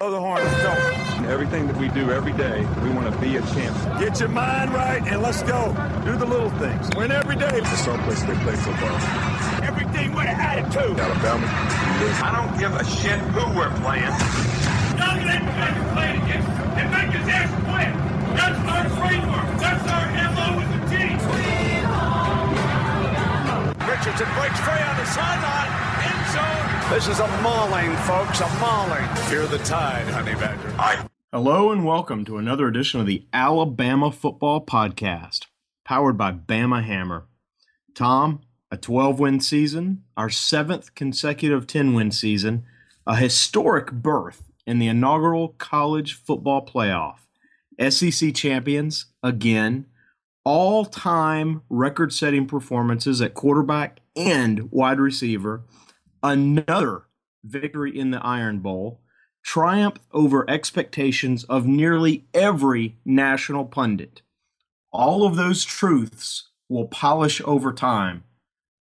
Blow the horn, let's go. Everything that we do every day, we want to be a champion. Get your mind right and let's go. Do the little things. Win every day. Let's all play play football. Everything with an attitude. Alabama, I don't give a shit who we're playing. None of guys are playing against and make his ass quit. That's our framework. That's our MO with the team. Richardson breaks free on the sideline. End zone. This is a mauling, folks, a mauling. Fear the tide, honey badger. I Hello and welcome to another edition of the Alabama Football Podcast, powered by Bama Hammer. Tom, a 12 win season, our seventh consecutive 10 win season, a historic berth in the inaugural college football playoff, SEC champions again, all time record setting performances at quarterback and wide receiver, another victory in the Iron Bowl triumph over expectations of nearly every national pundit. All of those truths will polish over time,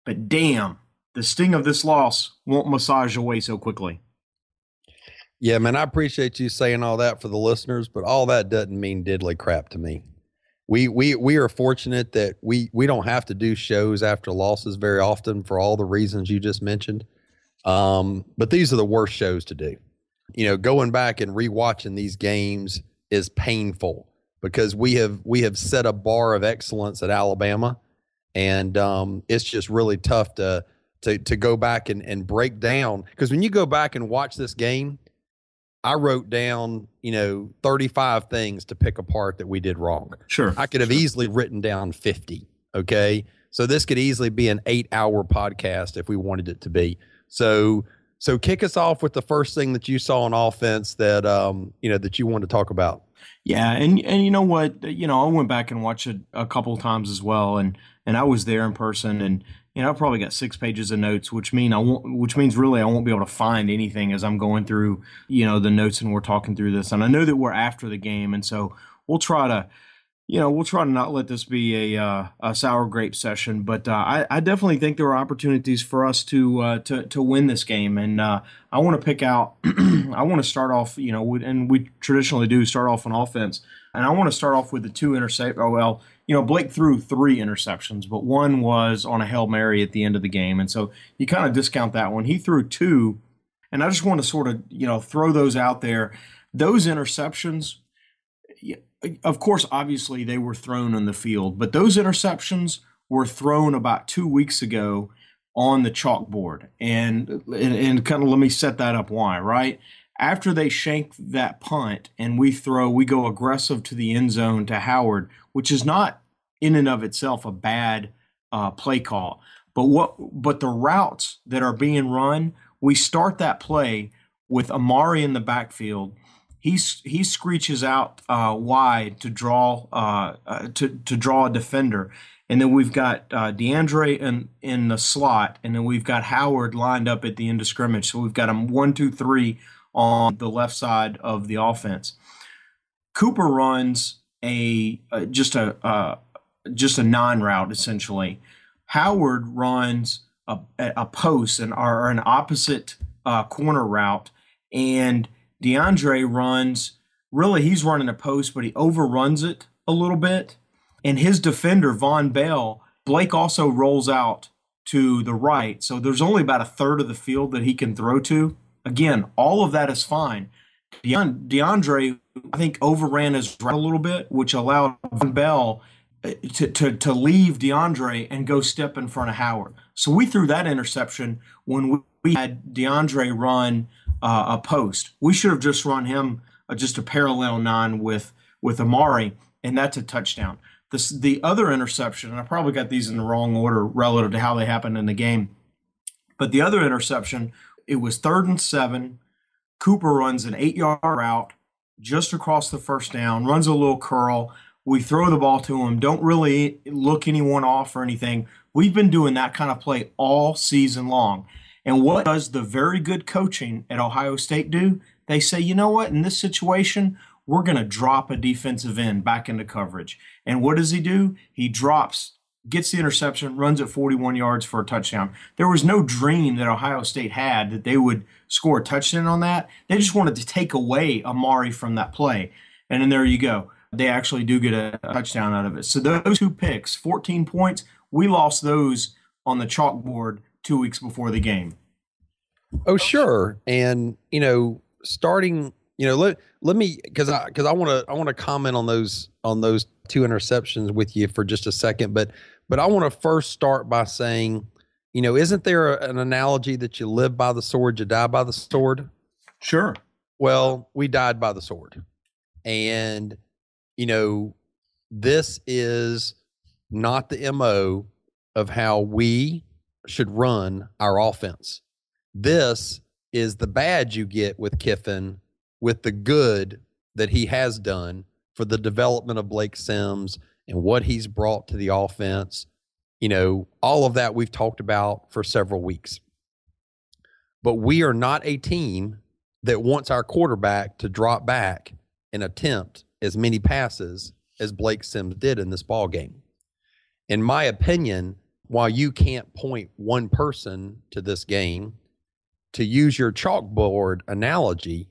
but damn, the sting of this loss won't massage away so quickly. Yeah, man, I appreciate you saying all that for the listeners, but all that doesn't mean diddly crap to me. We we we are fortunate that we we don't have to do shows after losses very often for all the reasons you just mentioned. Um, but these are the worst shows to do. You know, going back and rewatching these games is painful because we have we have set a bar of excellence at Alabama, and um, it's just really tough to to to go back and and break down because when you go back and watch this game, I wrote down you know 35 things to pick apart that we did wrong. Sure. I could have easily written down 50. Okay. So this could easily be an eight hour podcast if we wanted it to be. So, so kick us off with the first thing that you saw on offense that, um, you know, that you want to talk about. Yeah, and and you know what? You know, I went back and watched it a couple times as well, and and I was there in person, and you know, I probably got six pages of notes, which mean I won't, which means really I won't be able to find anything as I'm going through, you know, the notes and we're talking through this, and I know that we're after the game, and so we'll try to, you know, we'll try to not let this be a uh, a sour grape session, but uh, I, I definitely think there are opportunities for us to uh, to to win this game, and uh, I want to pick out. I want to start off, you know, and we traditionally do start off on offense, and I want to start off with the two intercept. Oh well, you know, Blake threw three interceptions, but one was on a hail mary at the end of the game, and so you kind of discount that one. He threw two, and I just want to sort of you know throw those out there. Those interceptions of course, obviously they were thrown on the field, but those interceptions were thrown about two weeks ago on the chalkboard. And, and, kind of let me set that up why, right? After they shank that punt and we throw, we go aggressive to the end zone to Howard, which is not in and of itself a bad uh, play call. But what but the routes that are being run, we start that play with Amari in the backfield he's he screeches out uh, wide to draw uh, uh, to to draw a defender, and then we've got uh, DeAndre in in the slot, and then we've got Howard lined up at the end of scrimmage. So we've got him one, two, three on the left side of the offense. Cooper runs a, just a just a non route essentially. Howard runs a, a post and or an opposite uh, corner route, and DeAndre runs, really, he's running a post, but he overruns it a little bit. And his defender, Vonn Bell, Blake also rolls out to the right. So there's only about a third of the field that he can throw to. Again, all of that is fine. DeAndre, I think, overran his right a little bit, which allowed Vonn Bell uh, to, to, to leave DeAndre and go step in front of Howard. So we threw that interception when we had DeAndre run uh, a post. We should have just run him uh, just a parallel nine with with Amari, and that's a touchdown. This, the other interception, and I probably got these in the wrong order relative to how they happened in the game, but the other interception, it was third and seven. Cooper runs an eight yard route just across the first down, runs a little curl. We throw the ball to him, don't really look anyone off or anything. We've been doing that kind of play all season long. And what does the very good coaching at Ohio State do? They say, you know what, in this situation, we're going to drop a defensive end back into coverage. And what does he do? He drops, gets the interception, runs at 41 yards for a touchdown. There was no dream that Ohio State had that they would score a touchdown on that. They just wanted to take away Amari from that play. And then there you go. They actually do get a touchdown out of it. So those two picks, 14 points, we lost those on the chalkboard two weeks before the game. Oh, sure. And, you know, starting you know let let me because i because i want to i want to comment on those on those two interceptions with you for just a second but but i want to first start by saying you know isn't there an analogy that you live by the sword you die by the sword sure well we died by the sword and you know this is not the mo of how we should run our offense this is the badge you get with kiffin with the good that he has done for the development of Blake Sims and what he's brought to the offense. You know, all of that we've talked about for several weeks. But we are not a team that wants our quarterback to drop back and attempt as many passes as Blake Sims did in this ball game. In my opinion, while you can't point one person to this game, to use your chalkboard analogy,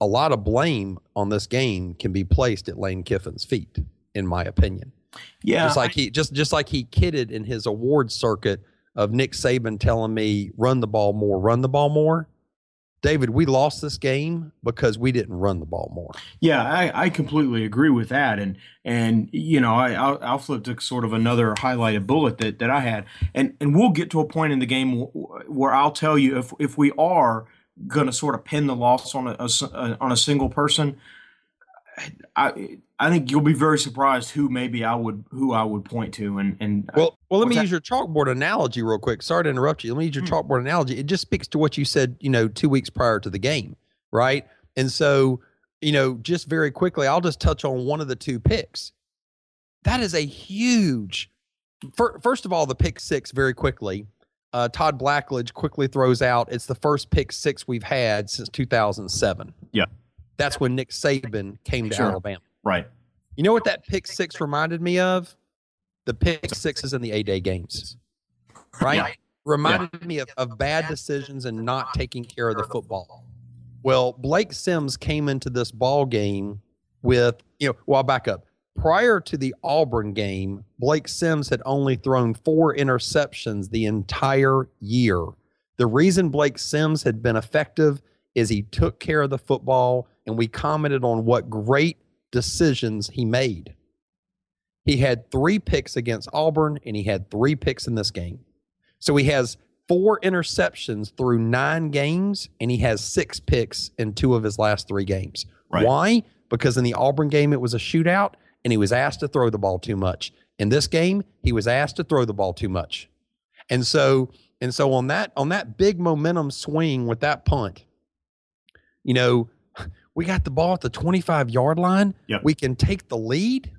a lot of blame on this game can be placed at Lane Kiffin's feet, in my opinion. Yeah, just like he just just like he kidded in his award circuit of Nick Saban telling me run the ball more, run the ball more. David, we lost this game because we didn't run the ball more. Yeah, I, I completely agree with that, and and you know I I'll, I'll, flip to sort of another highlighted bullet that that I had, and and we'll get to a point in the game where I'll tell you if if we are going to sort of pin the loss on a, a, on a single person, I I think you'll be very surprised who maybe I would who I would point to and and well well let me that? use your chalkboard analogy real quick. Sorry to interrupt you. Let me use your hmm. chalkboard analogy. It just speaks to what you said, you know, two weeks prior to the game, right? And so, you know, just very quickly, I'll just touch on one of the two picks. That is a huge. First of all, the pick six very quickly uh, Todd Blackledge quickly throws out. It's the first pick six we've had since 2007. Yeah. That's when Nick Saban came to sure. Alabama. Right. You know what that pick six reminded me of? The pick sixes in the A Day games. Right? Yeah. Reminded yeah. me of, of bad decisions and not taking care of the football. Well, Blake Sims came into this ball game with, you know, well, I'll back up prior to the Auburn game, Blake Sims had only thrown four interceptions the entire year. The reason Blake Sims had been effective is he took care of the football, and we commented on what great decisions he made. He had three picks against Auburn, and he had three picks in this game. So he has four interceptions through nine games, and he has six picks in two of his last three games. Right. Why? Because in the Auburn game, it was a shootout and he was asked to throw the ball too much. In this game, he was asked to throw the ball too much. And so and so on that on that big momentum swing with that punt, you know, we got the ball at the 25 yard line. Yep. We can take the lead.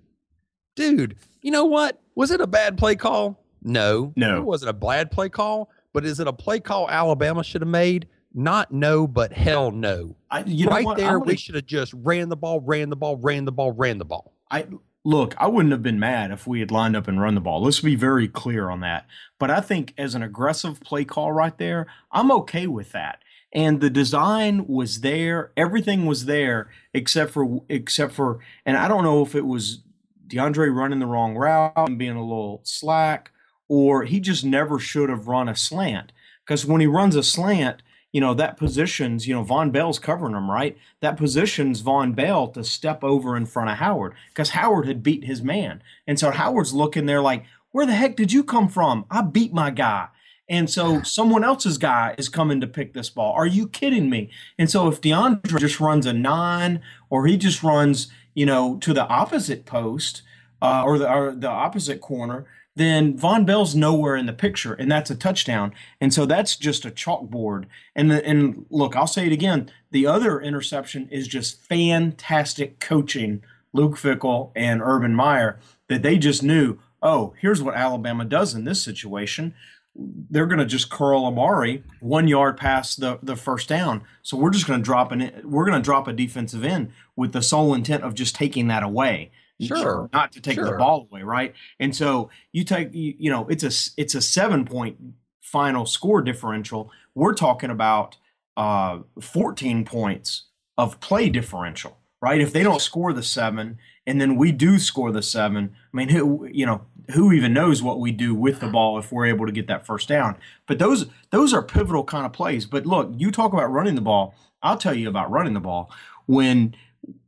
Dude, you know what? Was it a bad play call? No. No. It wasn't a bad play call, but is it a play call Alabama should have made? Not no, but hell no. I, right there, we should have just ran the ball, ran the ball, ran the ball, ran the ball. I look, I wouldn't have been mad if we had lined up and run the ball. Let's be very clear on that. But I think as an aggressive play call right there, I'm okay with that. And the design was there, everything was there except for except for and I don't know if it was DeAndre running the wrong route and being a little slack or he just never should have run a slant. Because when he runs a slant, you know, that positions, you know, Vonn Bell's covering him, right? That positions Vonn Bell to step over in front of Howard because Howard had beat his man. And so Howard's looking there like, where the heck did you come from? I beat my guy. And so someone else's guy is coming to pick this ball. Are you kidding me? And so if DeAndre just runs a nine or he just runs, you know, to the opposite post uh, or, the, or the opposite corner, then Vonn Bell's nowhere in the picture, and that's a touchdown. And so that's just a chalkboard. And the, and look, I'll say it again: the other interception is just fantastic coaching, Luke Fickell and Urban Meyer, that they just knew. Oh, here's what Alabama does in this situation. They're going to just curl Amari one yard past the, the first down. So we're just going to drop an we're going to drop a defensive end with the sole intent of just taking that away Sure. not to take the ball away, right? And so you take you, you know it's a it's a seven point final score differential. We're talking about uh, 14 points of play differential, right? If they don't score the seven and then we do score the seven, I mean, who you know who even knows what we do with the ball if we're able to get that first down? But those those are pivotal kind of plays. But look, you talk about running the ball. I'll tell you about running the ball when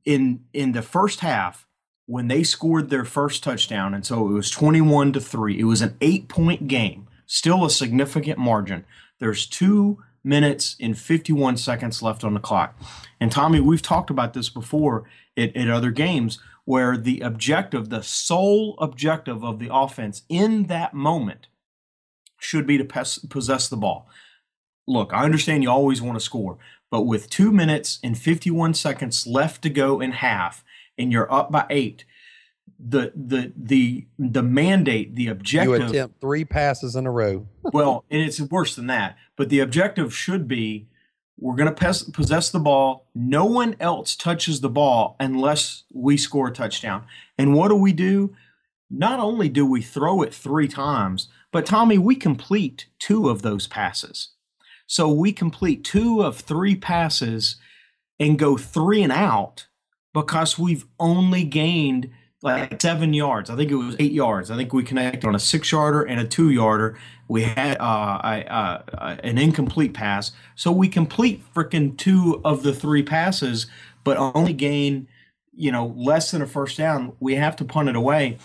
in in the first half when they scored their first touchdown, and so it was 21 to 3. It was an eight point game, still a significant margin. There's two minutes and 51 seconds left on the clock. And Tommy, we've talked about this before at, at other games where the objective, the sole objective of the offense in that moment should be to possess the ball. Look, I understand you always want to score, but with two minutes and 51 seconds left to go in half, and you're up by eight, the the the the mandate, the objective. You attempt three passes in a row. well, and it's worse than that. But the objective should be we're going to possess the ball. No one else touches the ball unless we score a touchdown. And what do we do? Not only do we throw it three times, but Tommy, we complete two of those passes. So we complete two of three passes and go three and out because we've only gained like seven yards. I think it was eight yards. I think we connected on a six yarder and a two yarder. We had uh, a, uh, an incomplete pass. So we complete freaking two of the three passes, but only gain, you know, less than a first down. We have to punt it away.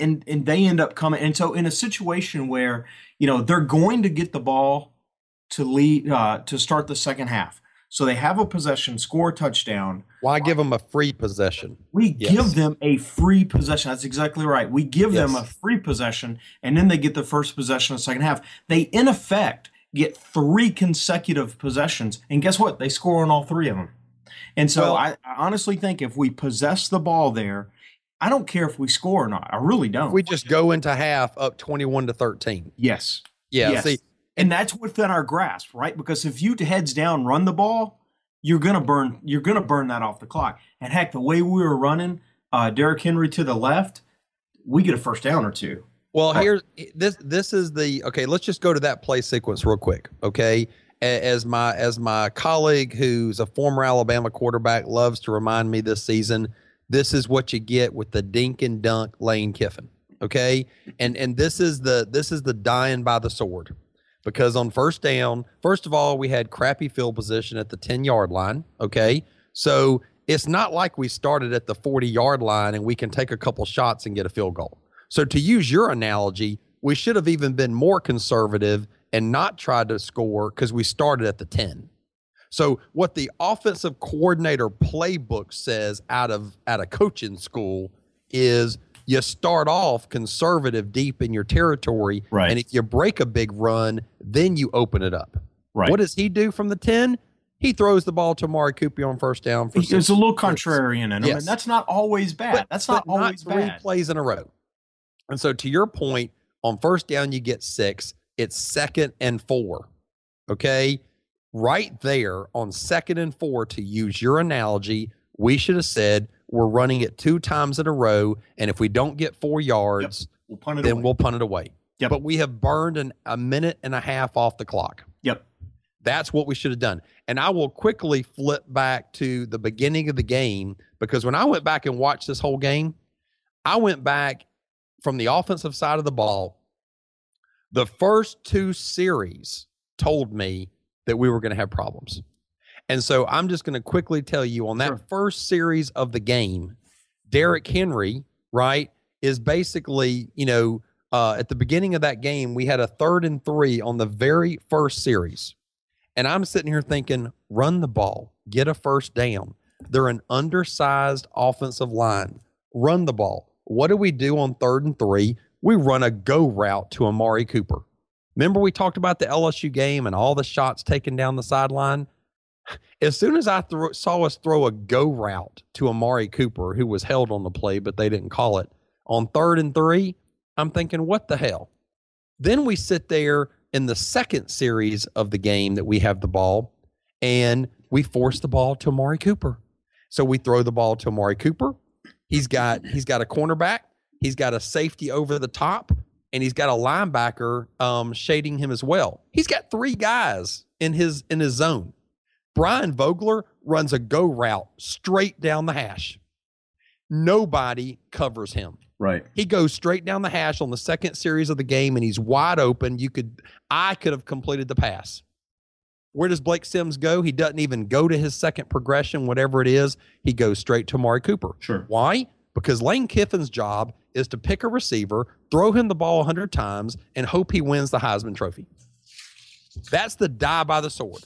And, and they end up coming. And so in a situation where, you know, they're going to get the ball to lead, uh, to start the second half. So they have a possession, score a touchdown. Why give them a free possession? We Yes. give them a free possession. That's exactly right. We give them a free possession, and then they get the first possession of the second half. They, in effect, get three consecutive possessions, and guess what? They score on all three of them. And so Well- I, I honestly think if we possess the ball there, I don't care if we score or not. I really don't. We just go into half up 21 to 13. yes. Yeah. Yes. See, and that's within our grasp, right? Because if you heads down run the ball, you're gonna burn you're gonna burn that off the clock. And heck, the way we were running, uh, Derrick Henry to the left, we get a first down or two. Well, here's this. This is the okay. Let's just go to that play sequence real quick, okay? As my as my colleague who's a former Alabama quarterback loves to remind me this season, this is what you get with the dink and dunk Lane Kiffin, okay? And and this is the this is the dying by the sword, because on first down, first of all, we had crappy field position at the ten yard line, okay? So it's not like we started at the 40 yard line and we can take a couple shots and get a field goal. So to use your analogy, we should have even been more conservative and not tried to score because we started at the 10. So what the offensive coordinator playbook says out of out of coaching school is you start off conservative deep in your territory. Right. And if you break a big run, then you open it up. Right. What does he do from the 10? He throws the ball to Amari Cooper on first down for It's a little contrarian in him, Yes. and that's not always bad. But- that's not always three bad. plays in a row. And so to your point, on first down you get six. It's second and four. Okay, right there on second and four. To use your analogy, we should have said we're running it two times in a row, and if we don't get four yards, We'll punt it then away. we'll punt it away. Yep. But we have burned an, a minute and a half off the clock. Yep. That's what we should have done. And I will quickly flip back to the beginning of the game because when I went back and watched this whole game, I went back from the offensive side of the ball. The first two series told me that we were going to have problems. And so I'm just going to quickly tell you on that Sure. first series of the game, Derrick Henry, right, is basically, you know, uh, at the beginning of that game, we had a third and three on the very first series. And I'm sitting here thinking, run the ball, get a first down. They're an undersized offensive line. Run the ball. What do we do on third and three? we run a go route to Amari Cooper. Remember we talked about the LSU game and all the shots taken down the sideline? As soon as I saw us throw a go route to Amari Cooper, who was held on the play, but they didn't call it, on third and three, I'm thinking, what the hell? Then we sit there in the second series of the game that we have the ball, and we force the ball to Amari Cooper. So we throw the ball to Amari Cooper. He's got he's got a cornerback, he's got a safety over the top, and he's got a linebacker um, shading him as well. He's got three guys in his in his zone. Brian Vogler runs a go route straight down the hash. Nobody covers him. Right. He goes straight down the hash on the second series of the game and he's wide open. You could I could have completed the pass. Where does Blake Sims go? He doesn't even go to his second progression, whatever it is. He goes straight to Amari Cooper. Sure. Why? Because Lane Kiffin's job is to pick a receiver, throw him the ball 100 times, and hope he wins the Heisman Trophy. That's the die by the sword.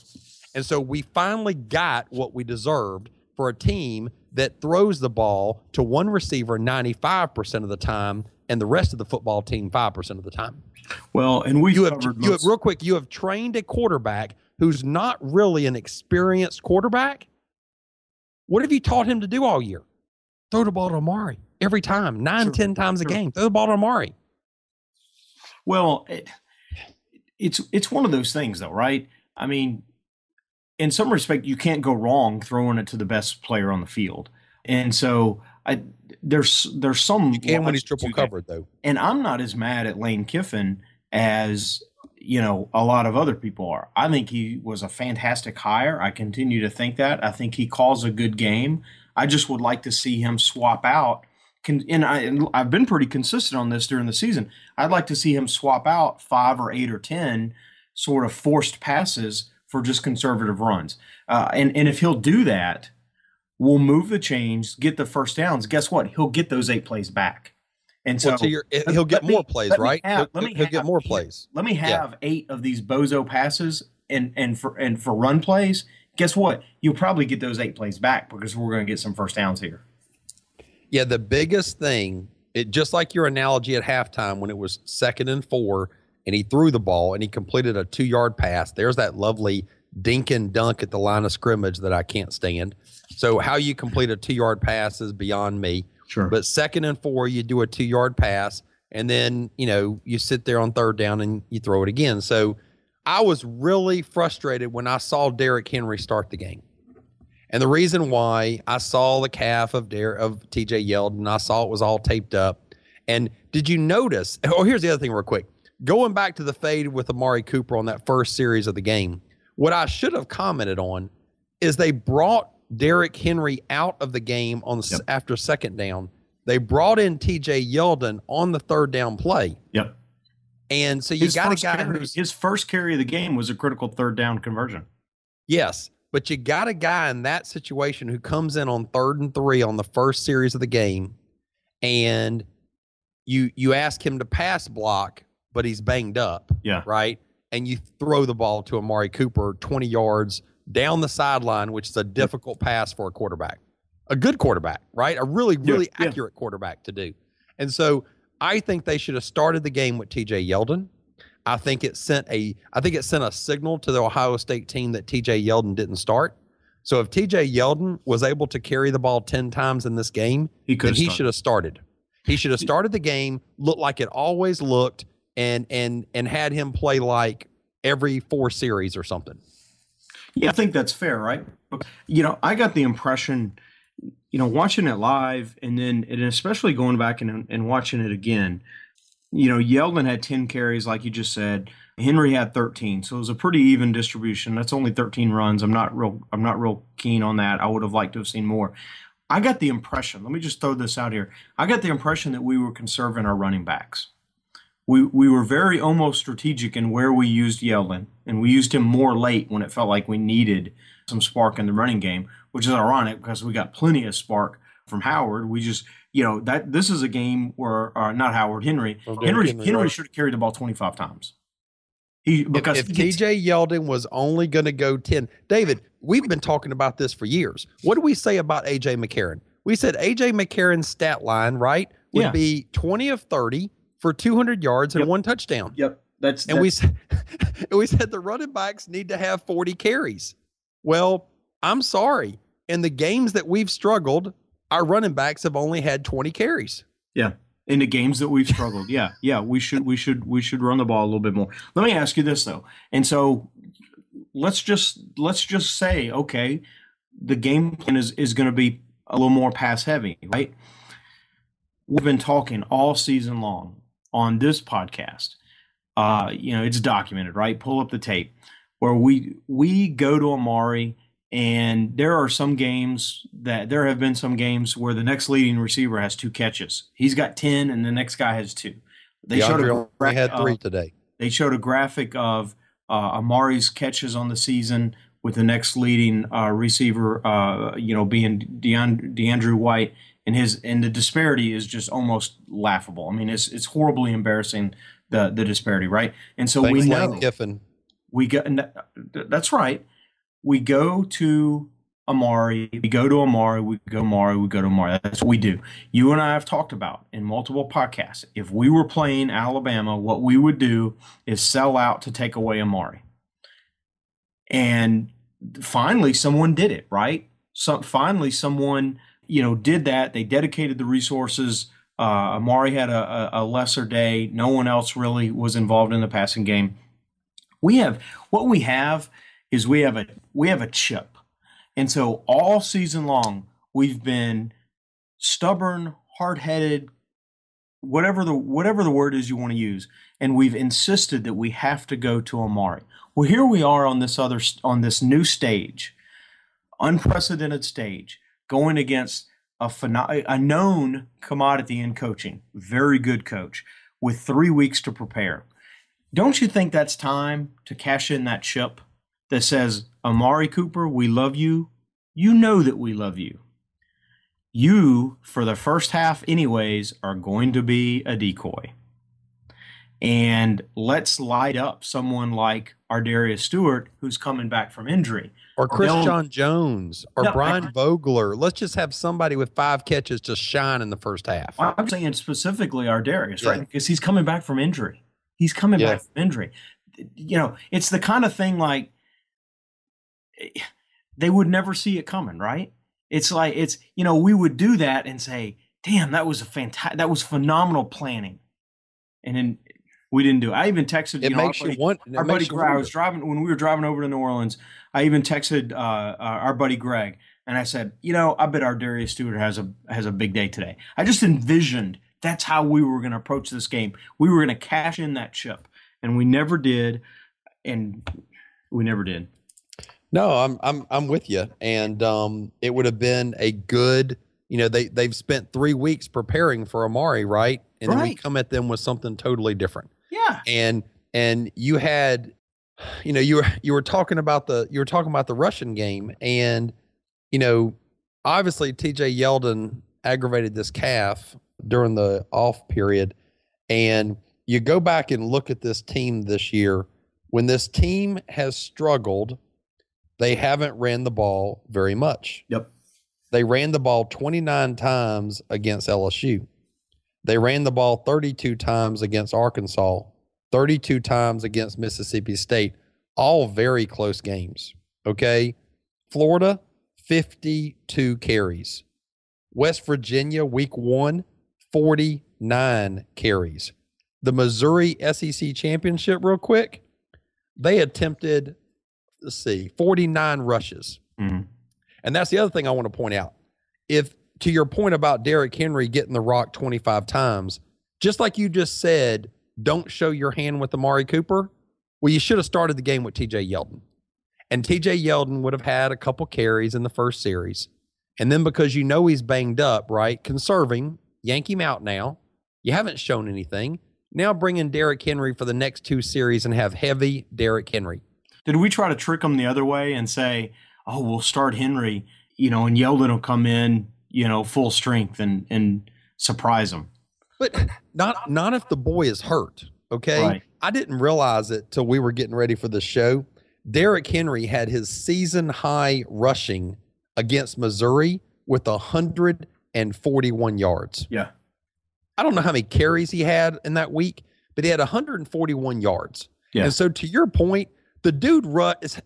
And so we finally got what we deserved for a team that throws the ball to one receiver 95% of the time and the rest of the football team 5% of the time. Well, and we You have, you have real quick, you have trained a quarterback who's not really an experienced quarterback. What have you taught him to do all year? Throw the ball to Amari every time, nine, Sure, ten times a game. Throw the ball to Amari. Well, it, it's it's one of those things, though, right? I mean, in some respect, you can't go wrong throwing it to the best player on the field, and so I there's there's some You can when he's triple covered, though. and I'm not as mad at Lane Kiffin as you know a lot of other people are. I think he was a fantastic hire. I continue to think that. I think he calls a good game. I just would like to see him swap out. Can, and I, and I've been pretty consistent on this during the season. I'd like to see him swap out five or eight or ten sort of forced passes for just conservative runs. Uh, and and if he'll do that, we'll move the chains, get the first downs. Guess what? He'll get those eight plays back. And so Well, let- he'll get me- more plays, right? have- he'll let me he'll get more plays. Let me Yeah. have eight of these bozo passes and and for and for run plays. Guess what? You'll probably get those eight plays back because we're going to get some first downs here. Yeah, the biggest thing, it just like your analogy at halftime when it was second and four, and he threw the ball and he completed a two yard pass. There's that lovely dink and dunk at the line of scrimmage that I can't stand. So how you complete a two yard pass is beyond me. Sure. But second and four, you do a two yard pass, and then you know you sit there on third down and you throw it again. So I was really frustrated when I saw Derrick Henry start the game. And the reason why I saw the calf of Dare of TJ Yeldon, I saw it was all taped up. And did you notice? Oh, here's the other thing, real quick. Going back to the fade with Amari Cooper on that first series of the game, what I should have commented on is they brought Derrick Henry out of the game on the, s Yep. after second down. They brought in TJ Yeldon on the third down play, Yep. and so you His got a guy carry, his first carry of the game was a critical third down conversion. Yes, but you got a guy in that situation who comes in on third and three on the first series of the game, and you you ask him to pass block, but he's banged up, Yeah. right? And you throw the ball to Amari Cooper twenty yards down the sideline, which is a difficult pass for a quarterback, a good quarterback, right? A really really yeah. accurate quarterback to do. And so I think they should have started the game with T.J. Yeldon. I think it sent a I think it sent a signal to the Ohio State team that TJ Yeldon didn't start. So if TJ Yeldon was able to carry the ball 10 times in this game, He could then he started. should have started. He should have started the game, looked like it always looked, and and and had him play like every four series or something. Yeah, I think that's fair, right? You know, I got the impression, you know, watching it live and then and especially going back and, and watching it again, you know, Yeldon had 10 carries, like you just said. Henry had 13. So it was a pretty even distribution. That's only 13 runs. I'm not real I'm not real keen on that. I would have liked to have seen more. I got the impression, let me just throw this out here. I got the impression that we were conserving our running backs. We we were very almost strategic in where we used Yeldon, and we used him more late when it felt like we needed some spark in the running game, which is ironic because we got plenty of spark from Howard. We just, you know, that this is a game where uh, not Howard Henry. Henry Henry, Henry right. should have carried the ball 25 times. He because if, if he gets- TJ Yeldon was only going to go 10, David, we've been talking about this for years. What do we say about AJ McCarron? We said AJ McCarron's stat line, right, would Yeah. be 20 of 30, for 200 yards and Yep. one touchdown. Yep. That's And we said, and we said the running backs need to have 40 carries. Well, I'm sorry. In the games that we've struggled, our running backs have only had 20 carries. Yeah. In the games that we've struggled. Yeah. Yeah. We should we should we should run the ball a little bit more. Let me ask you this though. And so let's just let's just say, okay, the game plan is, is gonna be a little more pass heavy, right? We've been talking all season long on this podcast. Uh, you know, it's documented, right? Pull up the tape where we we go to Amari and there are some games that there have been some games where the next leading receiver has two catches. He's got 10 and the next guy has two. They showed a gra- had three today. they showed a graphic of uh, Amari's catches on the season with the next leading uh, receiver, uh, you know, being Deand- DeAndrew White, and his and the disparity is just almost laughable. I mean, it's it's horribly embarrassing the the disparity, right? And so Thanks, we Lane know Kiffin. we go. That's right. We go to Amari. We go to Amari. We go to Amari. We go to Amari. That's what we do. You and I have talked about in multiple podcasts. If we were playing Alabama, what we would do is sell out to take away Amari. And finally, someone did it. Right. So finally, someone you know did that. They dedicated the resources. Uh, Amari had a, a, lesser day. No one else really was involved in the passing game. We have what we have is we have a we have a chip. And so all season long we've been stubborn, hard-headed, whatever the whatever the word is you want to use, and we've insisted that we have to go to Amari. Well, here we are on this other on this new stage, unprecedented stage, going against a a known commodity in coaching, very good coach with 3 weeks to prepare. Don't you think that's time to cash in that chip that says, Amari Cooper, we love you. You know that we love you. You, for the first half, anyways, are going to be a decoy. And let's light up someone like Ardarius Stewart, who's coming back from injury. Or Chris They'll- John Jones or No, Brian I- Vogler. Let's just have somebody with five catches just shine in the first half. I'm saying specifically Ardarius, Yeah. right? Because he's coming back from injury. He's coming Yeah. back from injury. You know, it's the kind of thing like they would never see it coming, right? It's like it's you know we would do that and say, "Damn, that was a fantastic, that was phenomenal planning," and then we didn't do it. I even texted. It you know, makes our you buddy- want. our buddy Greg, I was driving when we were driving over to New Orleans. I even texted uh, uh, our buddy Greg, and I said, "You know, I bet Ardarius Stewart has a has a big day today." I just envisioned that's how we were going to approach this game. We were going to cash in that chip, and we never did, and we never did. No, I'm I'm I'm with you, and um, it would have been a good. You know, they they've spent three weeks preparing for Amari, right? And then we come at them with something totally different. Yeah, And and you had, you know, you were you were talking about the you were talking about the Russian game, and you know, obviously T.J. Yeldon aggravated this calf during the off period, and you go back and look at this team this year. When this team has struggled, they haven't ran the ball very much. Yep. They ran the ball 29 times against LSU. They ran the ball 32 times against Arkansas, 32 times against Mississippi State, all very close games. Okay. Florida, 52 carries. West Virginia, week one, 49 carries. The Missouri SEC championship, real quick, they attempted, let's see, 49 rushes. Mhm. And that's the other thing I want to point out. If to your point about Derrick Henry getting the rock 25 times, just like you just said, don't show your hand with Amari Cooper. Well, you should have started the game with TJ Yeldon. And TJ Yeldon would have had a couple carries in the first series. And then because you know he's banged up, right? Conserving, yank him out now. You haven't shown anything. Now bring in Derrick Henry for the next two series and have heavy Derrick Henry. Did we try to trick him the other way and say, "Oh, we'll start Henry," you know, and Yeldon will come in, you know, full strength and and surprise them? But not not if the boy is hurt. Okay. Right. I didn't realize it till we were getting ready for the show. Derrick Henry had his season high rushing against Missouri with 141 yards. Yeah. I don't know how many carries he had in that week, but he had 141 yards. Yeah. And so to your point, the dude rut is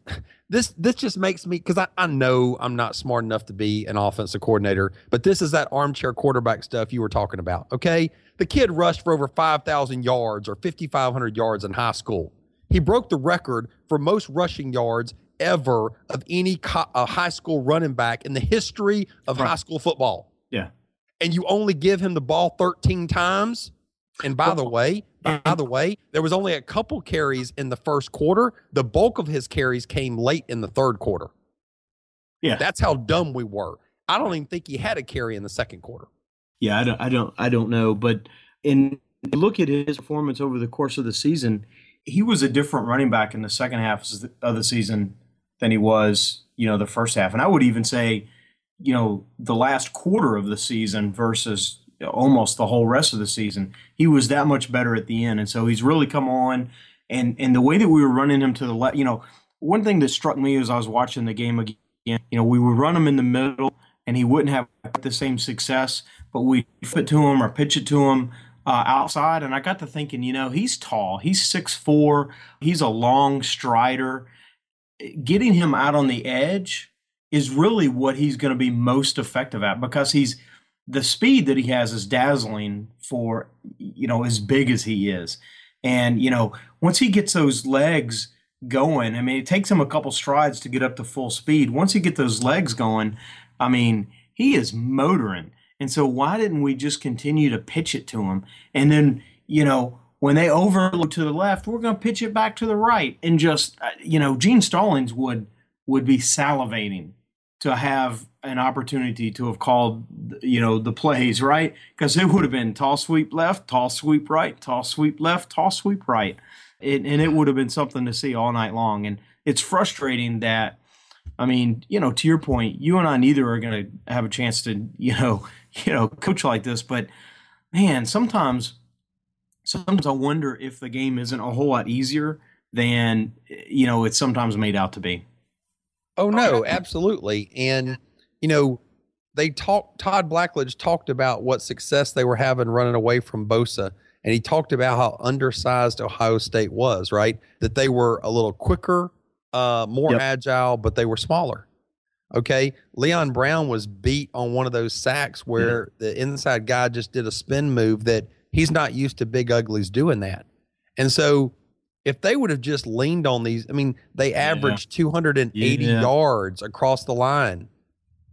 this this just makes me because I, I know I'm not smart enough to be an offensive coordinator, but this is that armchair quarterback stuff you were talking about. Okay. The kid rushed for over 5,000 yards or 5,500 yards in high school. He broke the record for most rushing yards ever of any co- uh, high school running back in the history of Right. high school football. Yeah. And you only give him the ball 13 times. And by the way, by the way, there was only a couple carries in the first quarter. The bulk of his carries came late in the third quarter. Yeah. That's how dumb we were. I don't even think he had a carry in the second quarter. Yeah, I don't, I don't, I don't know. But in look at his performance over the course of the season, he was a different running back in the second half of the- of the season than he was, you know, the first half. And I would even say, you know, the last quarter of the season versus almost the whole rest of the season, he was that much better at the end. And so he's really come on. And and the way that we were running him to the left, you know, one thing that struck me as I was watching the game again, you know, we would run him in the middle, and he wouldn't have the same success, but we fit to him or pitch it to him uh, outside. And I got to thinking, you know, he's tall, he's six four, he's a long strider. Getting him out on the edge is really what he's going to be most effective at because he's the speed that he has is dazzling for you know as big as he is. And you know once he gets those legs going i mean it takes him a couple strides to get up to full speed. Once he get those legs going i mean he is motoring. And so why didn't we just continue to pitch it to him? And then you know when they overload to the left we're going to pitch it back to the right. And just uh, you know gene stallings would would be salivating to have an opportunity to have called you know the plays right? Because it would have been tall sweep left tall sweep right tall sweep left tall sweep right. It, and it would have been something to see all night long. And it's frustrating that i mean you know to your point you and i neither are going to have a chance to you know you know coach like this. But man sometimes sometimes i wonder if the game isn't a whole lot easier than you know it's sometimes made out to be Oh no, absolutely. And you know, they talked. Todd Blackledge talked about what success they were having running away from Bosa, and he talked about how undersized Ohio State was. Right, that they were a little quicker, uh, more Yep. agile, but they were smaller. Okay, Leon Brown was beat on one of those sacks where the inside guy just did a spin move that he's not used to big uglies doing that, and so. If they would have just leaned on these, I mean, they averaged 280 Yeah. yards across the line.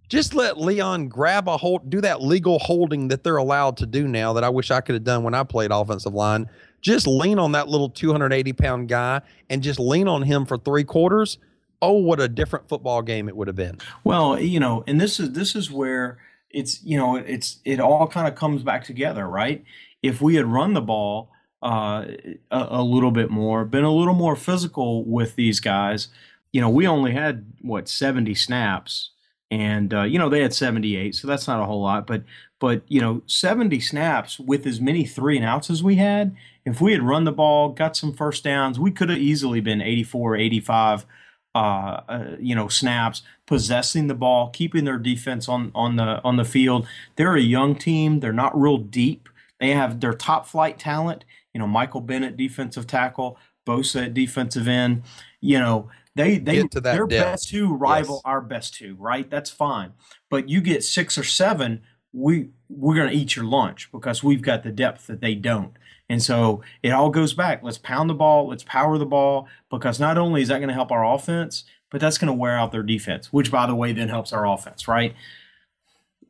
Just let Leon grab a hold, do that legal holding that they're allowed to do now that I wish I could have done when I played offensive line. Just lean on that little 280 pound guy and just lean on him for three quarters. Oh, what a different football game it would have been. Well, you know, and this is this is where it's you know it's it all kind of comes back together, right? If we had run the ball uh, a, a little bit more, been a little more physical with these guys, you know, we only had what seventy snaps, and uh, you know they had seventy eight, so that's not a whole lot, but but you know seventy snaps with as many three and outs as we had. If we had run the ball, got some first downs, we could have easily been 84, 85 uh, uh, you know snaps, possessing the ball, keeping their defense on on the on the field. They're a young team. They're not real deep. They have their top flight talent. You know, Michael Bennett, defensive tackle, Bosa at defensive end. You know, they they Get to that their depth. best two rival Yes. our best two, right? That's fine. But you get six or seven, we we're gonna eat your lunch because we've got the depth that they don't. And so it all goes back. Let's pound the ball. Let's power the ball because not only is that going to help our offense, but that's going to wear out their defense, which, by the way, then helps our offense, right?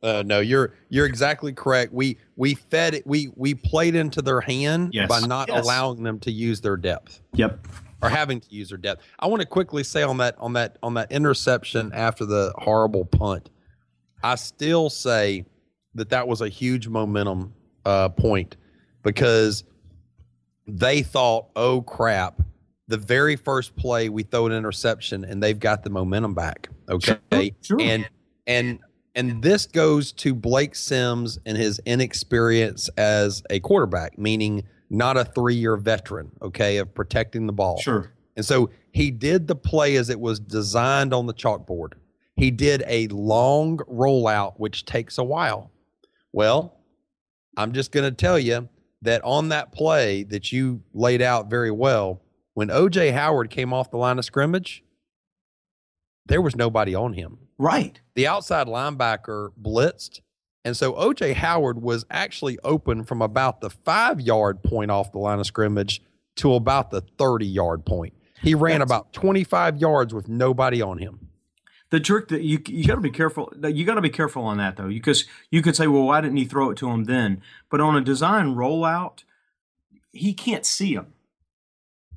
Uh, no, you're you're exactly correct. We we fed it. We we played into their hand Yes. by not Yes. allowing them to use their depth. Yep. or having to use their depth. I want to quickly say on that on that on that interception after the horrible punt, I still say that that was a huge momentum uh, point because they thought, oh crap, the very first play we throw an interception and they've got the momentum back. Okay, sure. and and and this goes to Blake Sims and his inexperience as a quarterback, meaning not a three-year veteran, okay, of protecting the ball. Sure. And so he did the play as it was designed on the chalkboard. He did a long rollout, which takes a while. Well, I'm just going to tell you that on that play that you laid out very well, when OJ Howard came off the line of scrimmage, there was nobody on him. Right. The outside linebacker blitzed. And so OJ Howard was actually open from about the five yard point off the line of scrimmage to about the 30 yard point. He ran That's- about 25 yards with nobody on him. The trick that you you got to be careful. You got to be careful on that though, because you could say, well, why didn't he throw it to him then? But on a design rollout, he can't see him.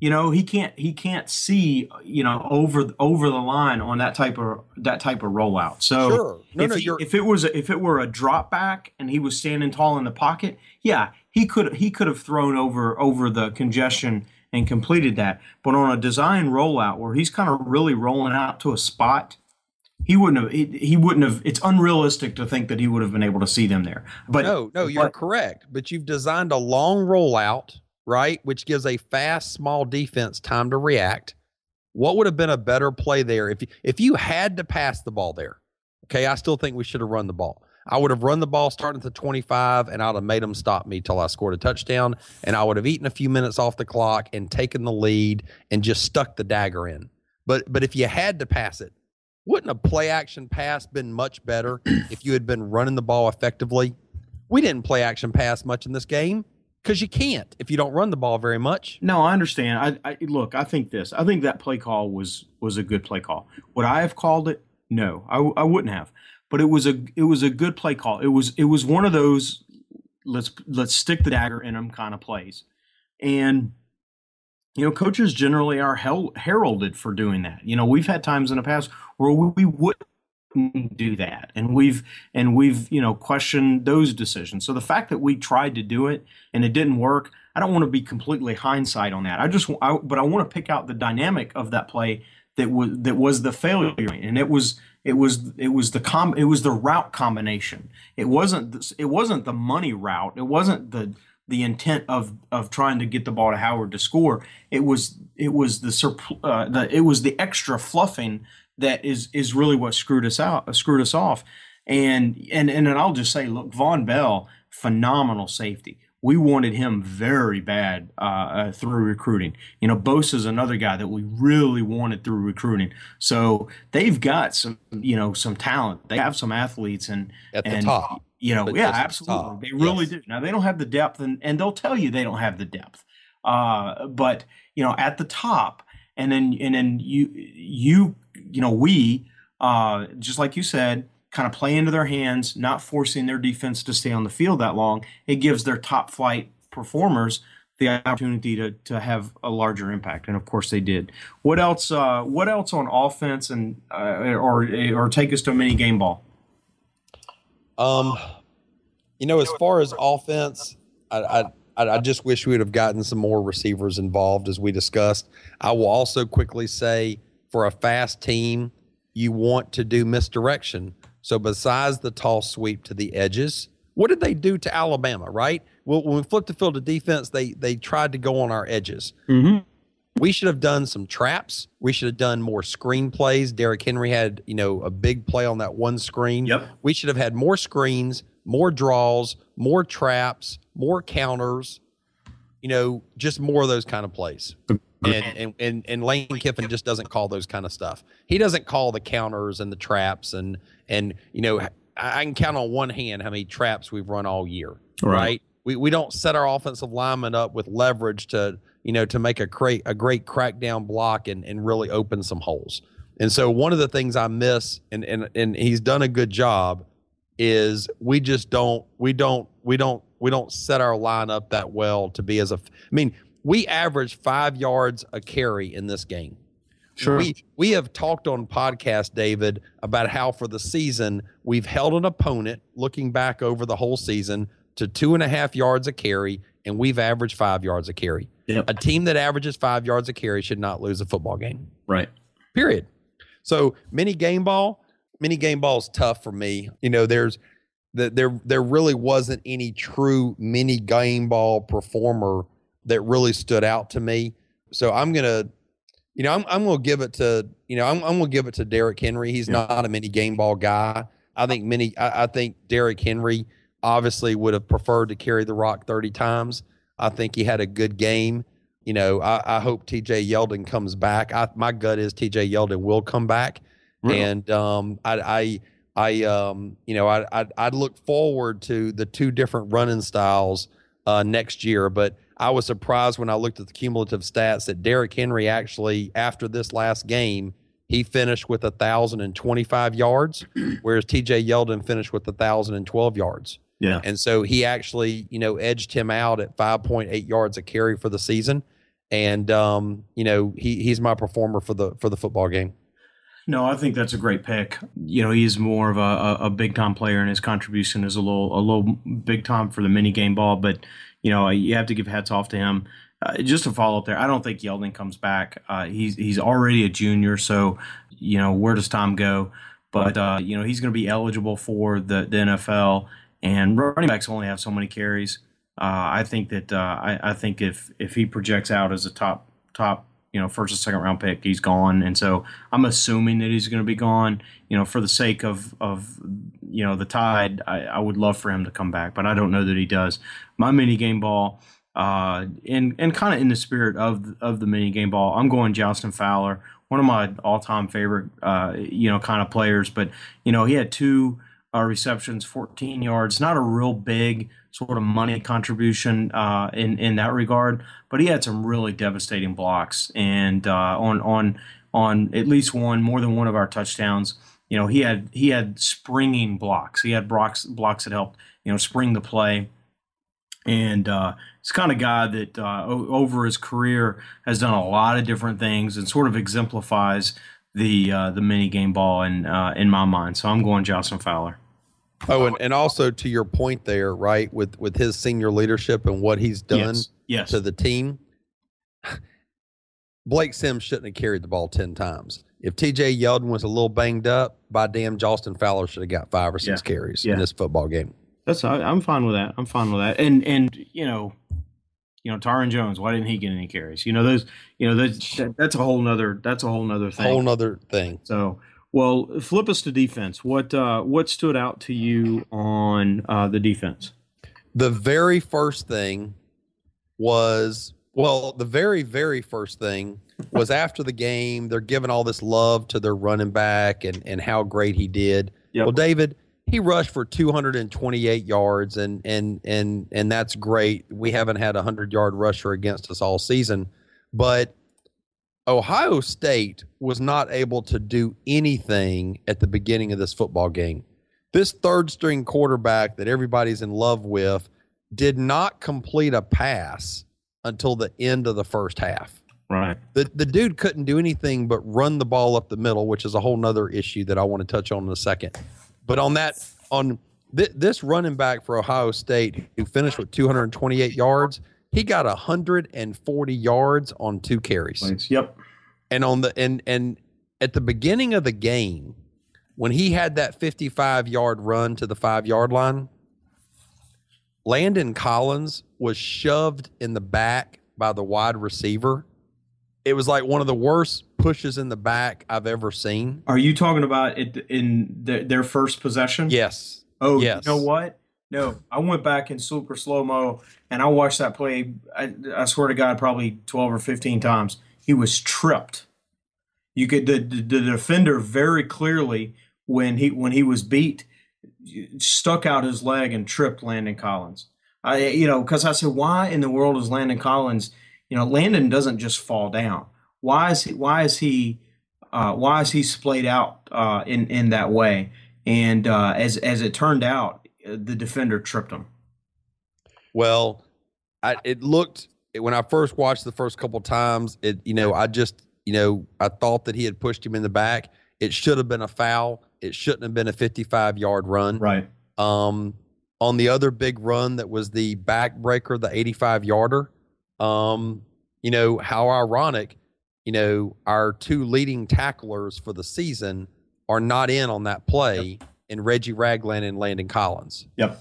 You know, he can't he can't see you know over over the line on that type of that type of rollout. So Sure. No, if, no, he- if it was a, if it were a drop back and he was standing tall in the pocket, yeah, he could he could have thrown over over the congestion and completed that. But on a design rollout where he's kind of really rolling out to a spot, he wouldn't have he, he wouldn't have. It's unrealistic to think that he would have been able to see them there. But no, no, you're but- correct. But you've designed a long rollout, right? Which gives a fast, small defense time to react. What would have been a better play there if you, if you had to pass the ball there? Okay, I still think we should have run the ball. I would have run the ball starting at the 25 and I'd have made them stop me till I scored a touchdown. And I would have eaten a few minutes off the clock and taken the lead and just stuck the dagger in. But but if you had to pass it, wouldn't a play action pass been much better if you had been running the ball effectively? We didn't play action pass much in this game because you can't if you don't run the ball very much. No, I understand. I, I look. I think this. I think that play call was was a good play call. Would I have called it? No, I, I wouldn't have. But it was a it was a good play call. It was it was one of those let's let's stick the dagger in them kind of plays. And you know, coaches generally are heralded for doing that. You know, we've had times in the past where we wouldn't do that, and we've and we've you know questioned those decisions. So the fact that we tried to do it and it didn't work, I don't want to be completely hindsight on that. I just, I, but I want to pick out the dynamic of that play that was that was the failure, and it was it was it was the com it was the route combination. It wasn't this, it wasn't the money route. It wasn't the the intent of of trying to get the ball to Howard to score. It was it was the uh, the it was the extra fluffing that is is really what screwed us out screwed us off. And and and then I'll just say, look, Vonn Bell, phenomenal safety. We wanted him very bad uh, uh, through recruiting. You know, Bosa's another guy that we really wanted through recruiting. So they've got some, you know, some talent. They have some athletes and At the top. You know, yeah, at the absolutely. They really yes. do. Now they don't have the depth, and and they'll tell you they don't have the depth. Uh, but you know, at the top, and then and then you you you know we uh, just like you said, kind of play into their hands, not forcing their defense to stay on the field that long. It gives their top flight performers the opportunity to to have a larger impact, and of course they did. What else? Uh, what else on offense and uh, or or take us to a mini game ball? Um, you know, as far as offense, I, I I I just wish we would have gotten some more receivers involved, as we discussed. I will also quickly say, for a fast team, you want to do misdirection. So, besides the toss sweep to the edges, what did they do to Alabama? Right. Well, when we flipped the field to defense, they they tried to go on our edges. Mm-hmm. We should have done some traps. We should have done more screen plays. Derrick Henry had, you know, a big play on that one screen. Yep. We should have had more screens, more draws, more traps, more counters, you know, just more of those kind of plays. Mm-hmm. And and and, and Lane Kiffin just doesn't call those kind of stuff. He doesn't call the counters and the traps and and you know, I, I can count on one hand how many traps we've run all year. Right. right? We we don't set our offensive lineman up with leverage to you know to make a great a great crackdown block and and really open some holes. And so one of the things I miss and and and he's done a good job is we just don't we don't we don't we don't set our line up that well to be as a I mean we average 5 yards a carry in this game. Sure. We we have talked on podcast, David, about how for the season we've held an opponent looking back over the whole season to two and a half yards a carry, and we've averaged five yards a carry. Yep. A team that averages five yards a carry should not lose a football game. Right. Period. So mini game ball, mini game ball is tough for me. You know, there's that there there really wasn't any true mini game ball performer that really stood out to me. So I'm gonna, you know, I'm I'm gonna give it to you know I'm I'm gonna give it to Derrick Henry. He's Yeah. not a mini game ball guy. I think many. I, I think Derrick Henry obviously would have preferred to carry the rock 30 times. I think he had a good game. You know, I, I hope TJ Yeldon comes back. I, my gut is TJ Yeldon will come back. Really? And um, I, I, I, um, you know, I, I, I look forward to the two different running styles uh, next year. But I was surprised when I looked at the cumulative stats that Derrick Henry actually, after this last game, he finished with a thousand and twenty-five yards, whereas TJ Yeldon finished with a thousand and twelve yards. Yeah. And so he actually, you know, edged him out at 5.8 yards a carry for the season. And um, you know, he he's my performer for the for the football game. No, I think that's a great pick. You know, he's more of a, a, big time player, and his contribution is a little a little big time for the mini game ball. But you know, you have to give hats off to him. Uh, just to follow up there, I don't think Yeldon comes back. Uh, he's he's already a junior, so you know where does time go? But uh, you know he's going to be eligible for the, the NFL, and running backs only have so many carries. Uh, I think that uh, I, I think if if he projects out as a top top you know first or second round pick, he's gone, and so I'm assuming that he's going to be gone. You know, for the sake of of you know the Tide, I, I would love for him to come back, but I don't know that he does. My mini game ball, uh, and and kind of in the spirit of of the mini game ball, I'm going Jalston Fowler, one of my all time favorite uh, you know kind of players. But you know he had two uh, receptions, 14 yards, not a real big sort of money contribution uh, in in that regard, but he had some really devastating blocks, and uh, on on on at least one, more than one of our touchdowns. You know, he had he had springing blocks. He had blocks blocks that helped you know spring the play, and uh, it's kind of guy that uh, over his career has done a lot of different things and sort of exemplifies the uh, the mini game ball in uh, in my mind. So I'm going Jalston Fowler. Oh, and, and also to your point there, right, with with his senior leadership and what he's done Yes. Yes. to the team, Blake Sims shouldn't have carried the ball ten times. If TJ Yeldon was a little banged up, by damn, Jalston Fowler should have got five or six Yeah. carries Yeah. in this football game. That's I, I'm fine with that. I'm fine with that. And and you know, you know, Tyren Jones. Why didn't he get any carries? You know, those. You know, those, that, that's a whole nother. That's a whole nother thing. Whole nother thing. so, well, flip us to defense. What uh, what stood out to you on uh, the defense? The very first thing was well, the very very first thing was after the game. They're giving all this love to their running back and and how great he did. Yep. Well, David, he rushed for 228 yards, and and and and that's great. We haven't had a hundred yard rusher against us all season, but Ohio State was not able to do anything at the beginning of this football game. This third string quarterback that everybody's in love with did not complete a pass until the end of the first half. Right. The the dude couldn't do anything but run the ball up the middle, which is a whole nother issue that I want to touch on in a second. But on that on th- this running back for Ohio State who finished with 228 yards, he got 140 yards on two carries. Yep. And on the and and at the beginning of the game, when he had that 55 yard run to the five yard line, Landon Collins was shoved in the back by the wide receiver. It was like one of the worst pushes in the back I've ever seen. Are you talking about it in their, their first possession? Yes. Oh, Yes. you know what? No, I went back in super slow mo and I watched that play. I, I swear to God, probably twelve or fifteen times. He was tripped. You could the, the, the defender very clearly when he when he was beat stuck out his leg and tripped Landon Collins. I you know because I said why in the world is Landon Collins? You know Landon doesn't just fall down. Why is he? Why is he? Uh, why is he splayed out uh, in in that way? And uh, as as it turned out, the defender tripped him. Well, I, it looked when I first watched the first couple times. It you know I just you know I thought that he had pushed him in the back. It should have been a foul. It shouldn't have been a 55 yard run. Right. Um, on the other big run that was the backbreaker, the 85 yarder. Um, you know how ironic. You know our two leading tacklers for the season are not in on that play, in Reggie Ragland and Landon Collins. Yep.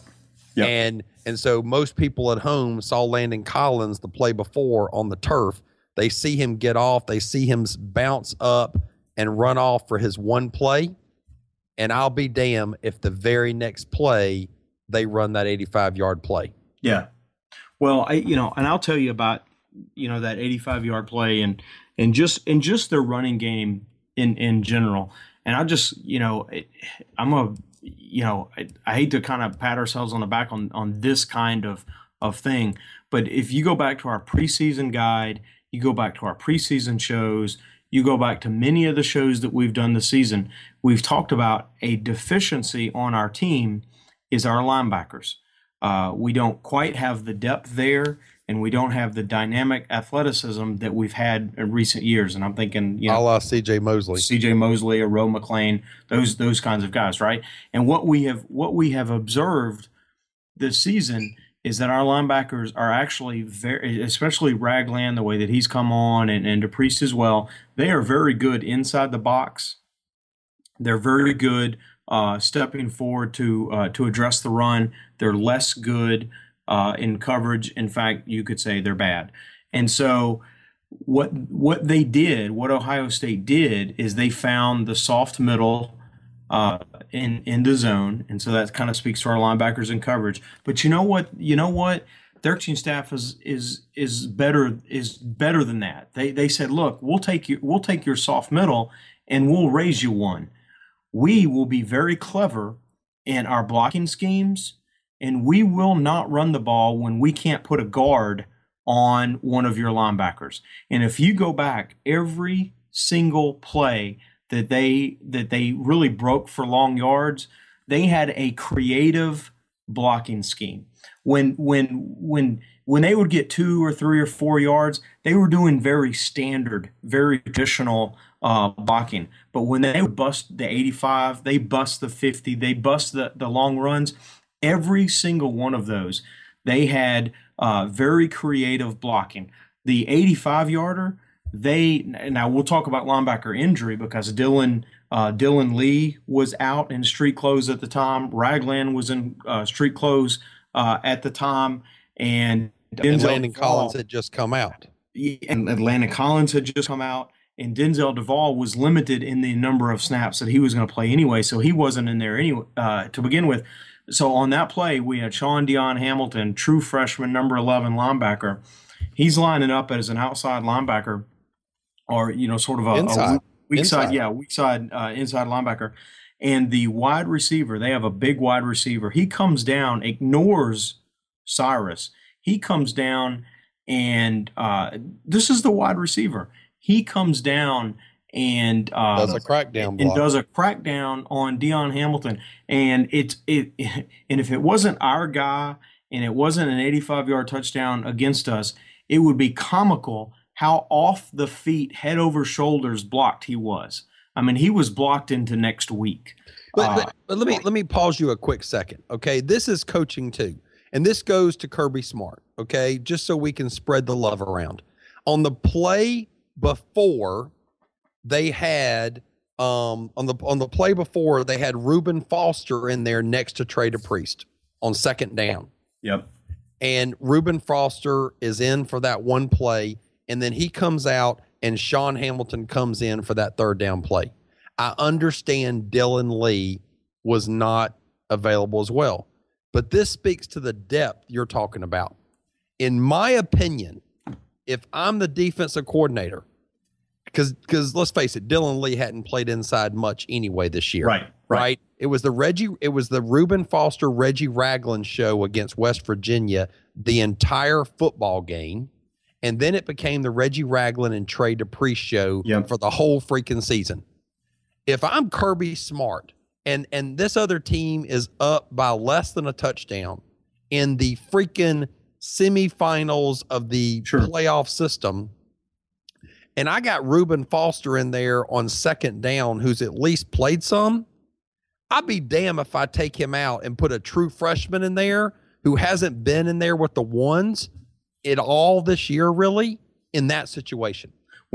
Yep. And and so most people at home saw Landon Collins the play before on the turf. They see him get off, they see him bounce up and run off for his one play. And I'll be damned if the very next play they run that 85 yard play. Yeah. Well, I you know, and I'll tell you about you know that 85 yard play and and just and just their running game in in general. And I just you know I'm a you know I, I hate to kind of pat ourselves on the back on on this kind of of thing, but if you go back to our preseason guide, you go back to our preseason shows, you go back to many of the shows that we've done this season, we've talked about a deficiency on our team is our linebackers. Uh, we don't quite have the depth there, and we don't have the dynamic athleticism that we've had in recent years. And I'm thinking, you A know, la CJ Mosley. C.J. Mosley or Roe McLean, those those kinds of guys, right? And what we have what we have observed this season is that our linebackers are actually very, especially Ragland, the way that he's come on, and and DePriest as well. They are very good inside the box. They're very good uh, stepping forward to uh, to address the run. They're less good uh, in coverage. In fact, you could say they're bad. And so, what what they did, what Ohio State did, is they found the soft middle uh, in in the zone, and so that kind of speaks to our linebackers in coverage. But you know what? You know what? Their coaching staff is is is better is better than that. They they said, look, we'll take you we'll take your soft middle and we'll raise you one. We will be very clever in our blocking schemes, and we will not run the ball when we can't put a guard on one of your linebackers. And if you go back every single play that they that they really broke for long yards, they had a creative blocking scheme. When when when when they would get two or three or four yards, they were doing very standard, very traditional uh, blocking. But when they bust the 85, they bust the 50, they bust the, the long runs. Every single one of those, they had uh, very creative blocking. The 85 yarder, they now we'll talk about linebacker injury because Dillon uh, Dillon Lee was out in street clothes at the time. Ragland was in uh, street clothes uh, at the time, and And Denzel Landon Collins had just come out. and Landon Collins had just come out, and Denzel Devall was limited in the number of snaps that he was going to play anyway, so he wasn't in there anyway uh, to begin with. So on that play, we had Shaun Dion Hamilton, true freshman, number eleven linebacker. He's lining up as an outside linebacker, or you know, sort of a, Inside. a weak side, yeah, weak side uh, inside linebacker. And the wide receiver, they have a big wide receiver. He comes down, ignores Cyrus. He comes down, and uh, this is the wide receiver. He comes down and uh, Does a crackdown and does a crackdown on Dion Hamilton. And it's it and if it wasn't our guy and it wasn't an 85 yard touchdown against us, it would be comical how off the feet, head over shoulders blocked he was. I mean, he was blocked into next week. But, Uh, but, but let me let me pause you a quick second. Okay, this is coaching too, and this goes to Kirby Smart. Okay, just so we can spread the love around. On the play before, they had um on the on the play before they had Reuben Foster in there next to Trey DePriest on second down, Yep. and Reuben Foster is in for that one play, and then he comes out, and Shaun Hamilton comes in for that third down play. I understand Dillon Lee was not available as well, but this speaks to the depth you're talking about. In my opinion, if I'm the defensive coordinator, because because let's face it, Dillon Lee hadn't played inside much anyway this year. Right. Right. It was the Reggie, it was the Reuben Foster Reggie Ragland show against West Virginia the entire football game. And then it became the Reggie Ragland and Trey DePriest show Yep. for the whole freaking season. If I'm Kirby Smart and and this other team is up by less than a touchdown in the freaking semifinals of the Sure. playoff system, and I got Reuben Foster in there on second down, who's at least played some. I'd be damn if I take him out and put a true freshman in there who hasn't been in there with the ones at all this year, really, in that situation.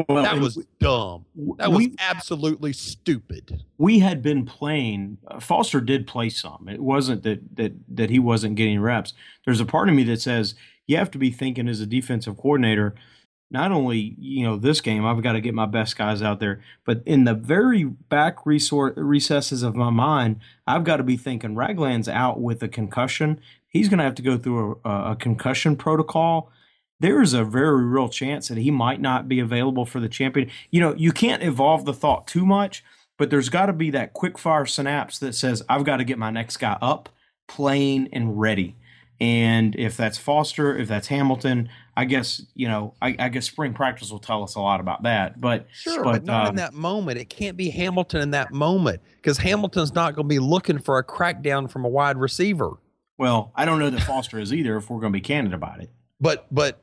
Well, That was dumb. That was we- absolutely stupid. we had been playing uh, Foster did play some. It wasn't that that that he wasn't getting reps. There's a part of me that says you have to be thinking as a defensive coordinator, not only you know this game, I've got to get my best guys out there, but in the very back recesses of my mind, I've got to be thinking Ragland's out with a concussion. He's going to have to go through a, a concussion protocol. There is a very real chance that he might not be available for the champion. You know, you can't evolve the thought too much, but there's got to be that quick fire synapse that says, I've got to get my next guy up, playing, and ready. And if that's Foster, if that's Hamilton, I guess you know, I, I, guess spring practice will tell us a lot about that. But sure, but, but not um, in that moment. It can't be Hamilton in that moment because Hamilton's not going to be looking for a crackdown from a wide receiver. Well, I don't know that Foster is either. If we're going to be candid about it, but but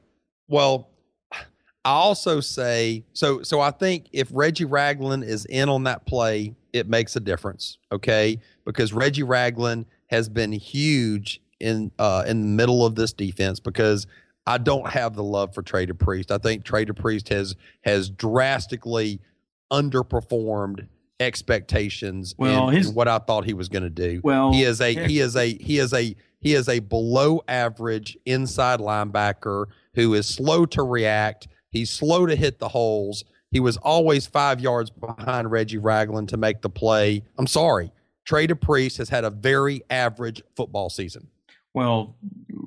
well, I also say so. So I think if Reggie Ragland is in on that play, it makes a difference. Okay, because Reggie Ragland has been huge in uh, in the middle of this defense because I don't have the love for Trey DePriest. I think Trey DePriest has has drastically underperformed expectations well, in, his, in what I thought he was going to do. Well, he is a he is a he is a he is a below average inside linebacker who is slow to react. He's slow to hit the holes. He was always five yards behind Reggie Ragland to make the play. I'm sorry. Trey DePriest has had a very average football season. Well,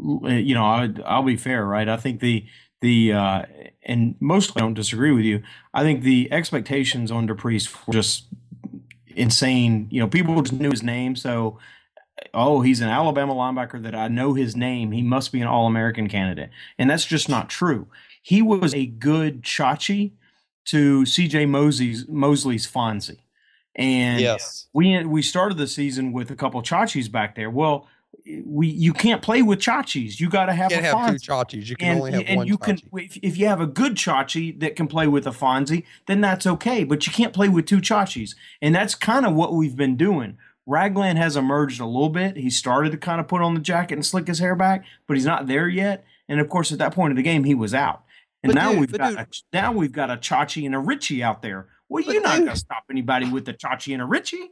you know, I, I'll be fair, right? I think the the uh, and mostly I don't disagree with you. I think the expectations on DePriest were just insane. You know, people just knew his name, so oh, he's an Alabama linebacker that I know his name. He must be an All American candidate, and that's just not true. He was a good Chachi to C.J. Mosley's Mosley's Fonzie, and yes. we we started the season with a couple Chachis back there. Well we you can't play with chachis. You got to have you a have two chachis. You can and, only have and one. you chachi. can if, if you have a good chachi that can play with a Fonzie, then that's okay. But you can't play with two chachis, and that's kind of what we've been doing. Ragland has emerged a little bit. He started to kind of put on the jacket and slick his hair back, but he's not there yet. And of course, at that point of the game, he was out. And but now dude, we've got dude, a, now we've got a Chachi and a Richie out there. Well, you're not going to stop anybody with the Chachi and a Richie.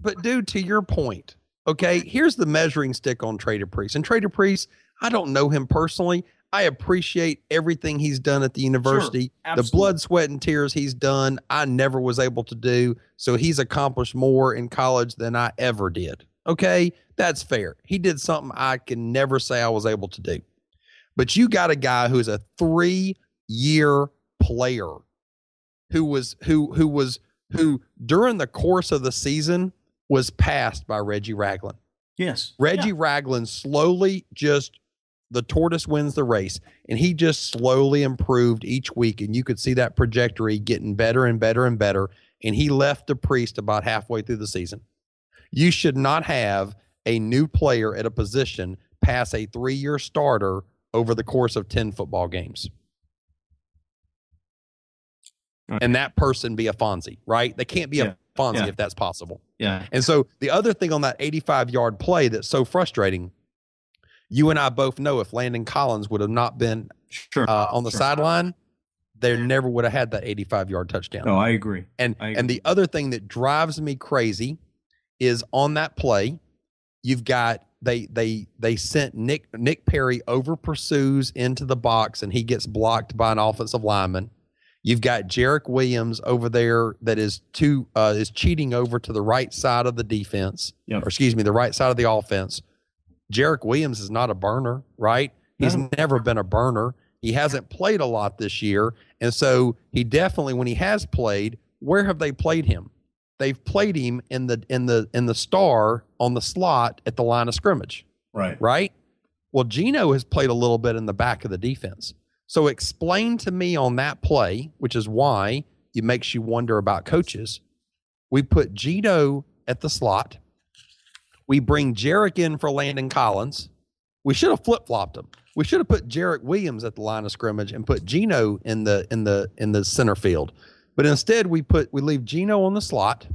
But dude, to your point, Okay, here's the measuring stick on Trey DePriest. And Trey DePriest, I don't know him personally. I appreciate everything he's done at the university. Sure, the blood, sweat, and tears he's done, I never was able to do. So he's accomplished more in college than I ever did. Okay, that's fair. He did something I can never say I was able to do. But you got a guy who's a three year player who was who who was who during the course of the season was passed by Reggie Ragland. Yes. Reggie yeah. Ragland slowly just the tortoise wins the race and he just slowly improved each week and you could see that trajectory getting better and better and better and he left DePriest about halfway through the season. You should not have a new player at a position pass a 3-year starter over the course of 10 football games. Okay. And that person be a Fonzie, right? They can't be yeah. a Fonzie yeah. if that's possible. Yeah. And so the other thing on that 85 yard play that's so frustrating, you and I both know if Landon Collins would have not been sure. uh, on the sure. sideline, they never would have had that 85 yard touchdown. No, I agree. And I agree. and the other thing that drives me crazy is on that play, you've got they they they sent Nick Nick Perry over pursues into the box and he gets blocked by an offensive lineman. You've got Jarrick Williams over there that is two uh, is cheating over to the right side of the defense, yep. or excuse me, the right side of the offense. Jarrick Williams is not a burner, right? He's no. never been a burner. He hasn't played a lot this year, and so he definitely, when he has played, where have they played him? They've played him in the in the in the star on the slot at the line of scrimmage. Right. Right. Well, Geno has played a little bit in the back of the defense. So explain to me on that play, which is why it makes you wonder about coaches. We put Geno at the slot. We bring Jarrick in for Landon Collins. We should have flip flopped him. We should have put Jarrick Williams at the line of scrimmage and put Geno in the in the in the center field. But instead, we put we leave Geno on the slot.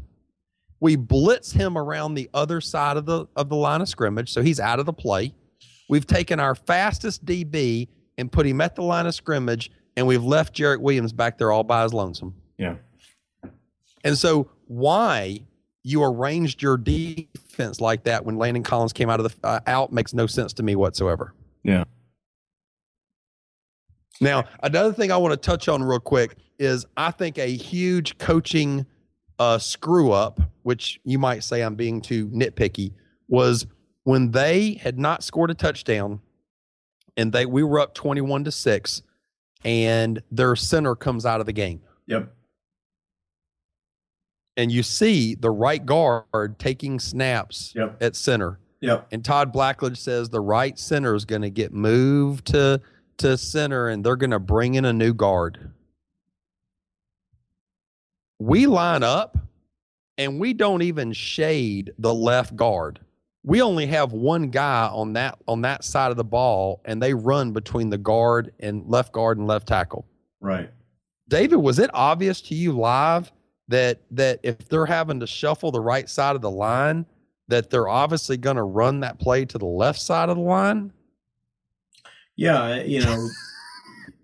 We blitz him around the other side of the of the line of scrimmage, so he's out of the play. We've taken our fastest DB and put him at the line of scrimmage, and we've left Jarrick Williams back there all by his lonesome. Yeah. And so, why you arranged your defense like that when Landon Collins came out of the uh, out makes no sense to me whatsoever. Yeah. Now, another thing I want to touch on real quick is I think a huge coaching uh, screw up, which you might say I'm being too nitpicky, was when they had not scored a touchdown and they we were up 21 to 6 and their center comes out of the game. Yep. And you see the right guard taking snaps Yep. at center. Yep. And Todd Blackledge says the right center is going to get moved to to center and they're going to bring in a new guard. We line up and we don't even shade the left guard. We only have one guy on that on that side of the ball and they run between the guard and left guard and left tackle. Right. David, was it obvious to you live that that if they're having to shuffle the right side of the line, that they're obviously going to run that play to the left side of the line? Yeah, you know,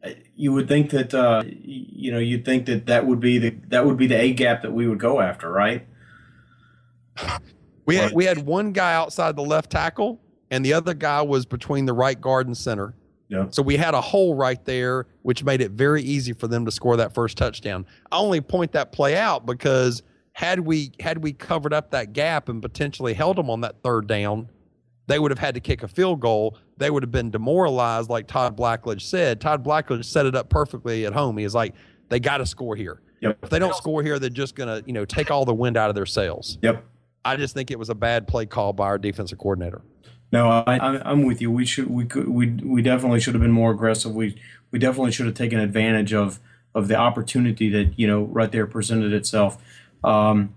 you would think that uh, you know you'd think that that would be the that would be the A gap that we would go after, right? We had, we had one guy outside the left tackle, and the other guy was between the right guard and center. Yeah. So we had a hole right there, which made it very easy for them to score that first touchdown. I only point that play out because had we had we covered up that gap and potentially held them on that third down, they would have had to kick a field goal. They would have been demoralized, like Todd Blackledge said. Todd Blackledge set it up perfectly at home. He was like, they got to score here. Yep. If they don't score here, they're just gonna, you know, take all the wind out of their sails. Yep. I just think it was a bad play call by our defensive coordinator. No, I, I'm- I'm with you. We should, we could, we, we definitely should have been more aggressive. We, we definitely should have taken advantage of, of the opportunity that you know right there presented itself. Um,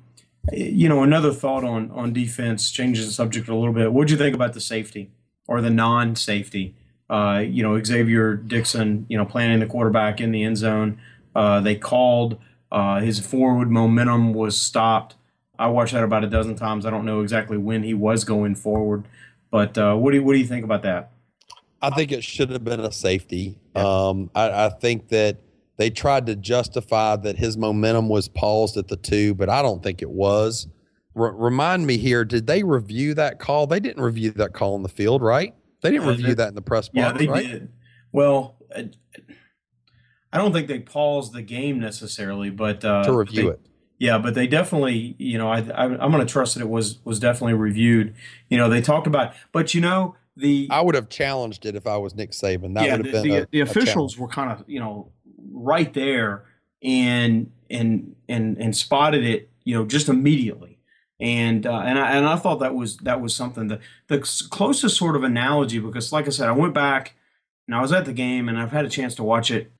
you know, another thought on on defense changes the subject a little bit. What'd you think about the safety or the non-safety? Uh, you know, Xzavier Dickson, you know, planting the quarterback in the end zone. Uh, they called uh, his forward momentum was stopped. I watched that about a dozen times. I don't know exactly when he was going forward, but uh, what do you, what do you think about that? I think it should have been a safety. Um, I, I think that they tried to justify that his momentum was paused at the two, but I don't think it was. R- remind me here, did they review that call? They didn't review that call in the field, right? They didn't Uh, review they- that in the press box, Yeah, they right? did. Well, I don't think they paused the game necessarily, but uh, To review they- it. Yeah, but they definitely, you know, I, I I'm going to trust that it was was definitely reviewed. You know, they talked about, but you know, the I would have challenged it if I was Nick Saban. That yeah, would the, have been the, a, the officials were kind of you know right there and and and and spotted it you know just immediately and uh, and I and I thought that was that was something that the closest sort of analogy because like I said I went back and I was at the game and I've had a chance to watch it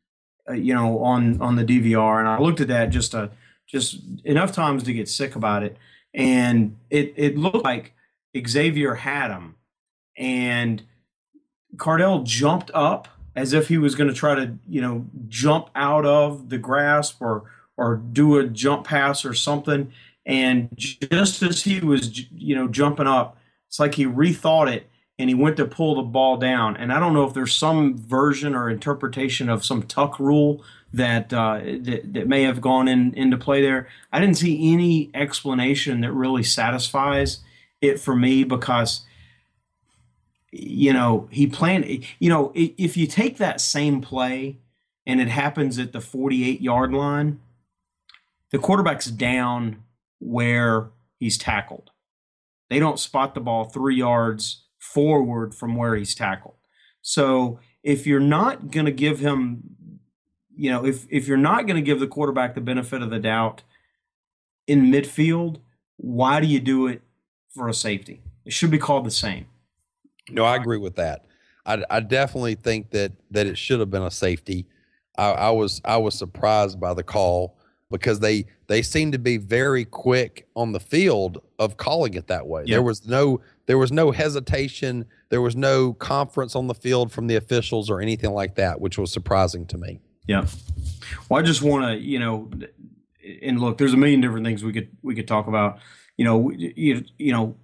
uh, you know on on the DVR and I looked at that just uh just enough times to get sick about it and it it looked like Xzavier had him and Cardale jumped up as if he was going to try to, you know, jump out of the grasp or or do a jump pass or something. And just as he was, you know, jumping up, it's like he rethought it and he went to pull the ball down. And I don't know if there's some version or interpretation of some tuck rule that uh, that, that may have gone in into play there. I didn't see any explanation that really satisfies it for me because you know, he planned, you know, if you take that same play and it happens at the 48 yard line, the quarterback's down where he's tackled. They don't spot the ball three yards forward from where he's tackled. So if you're not going to give him, you know, if, if you're not going to give the quarterback the benefit of the doubt in midfield, why do you do it for a safety? It should be called the same. No, I agree with that. I, I definitely think that that it should have been a safety. I, I was I was surprised by the call because they they seemed to be very quick on the field of calling it that way. Yeah. There was no there was no hesitation. There was no conference on the field from the officials or anything like that, which was surprising to me. Yeah. Well, I just want to, you know, and look, there's a million different things we could we could talk about. You know, you, you know,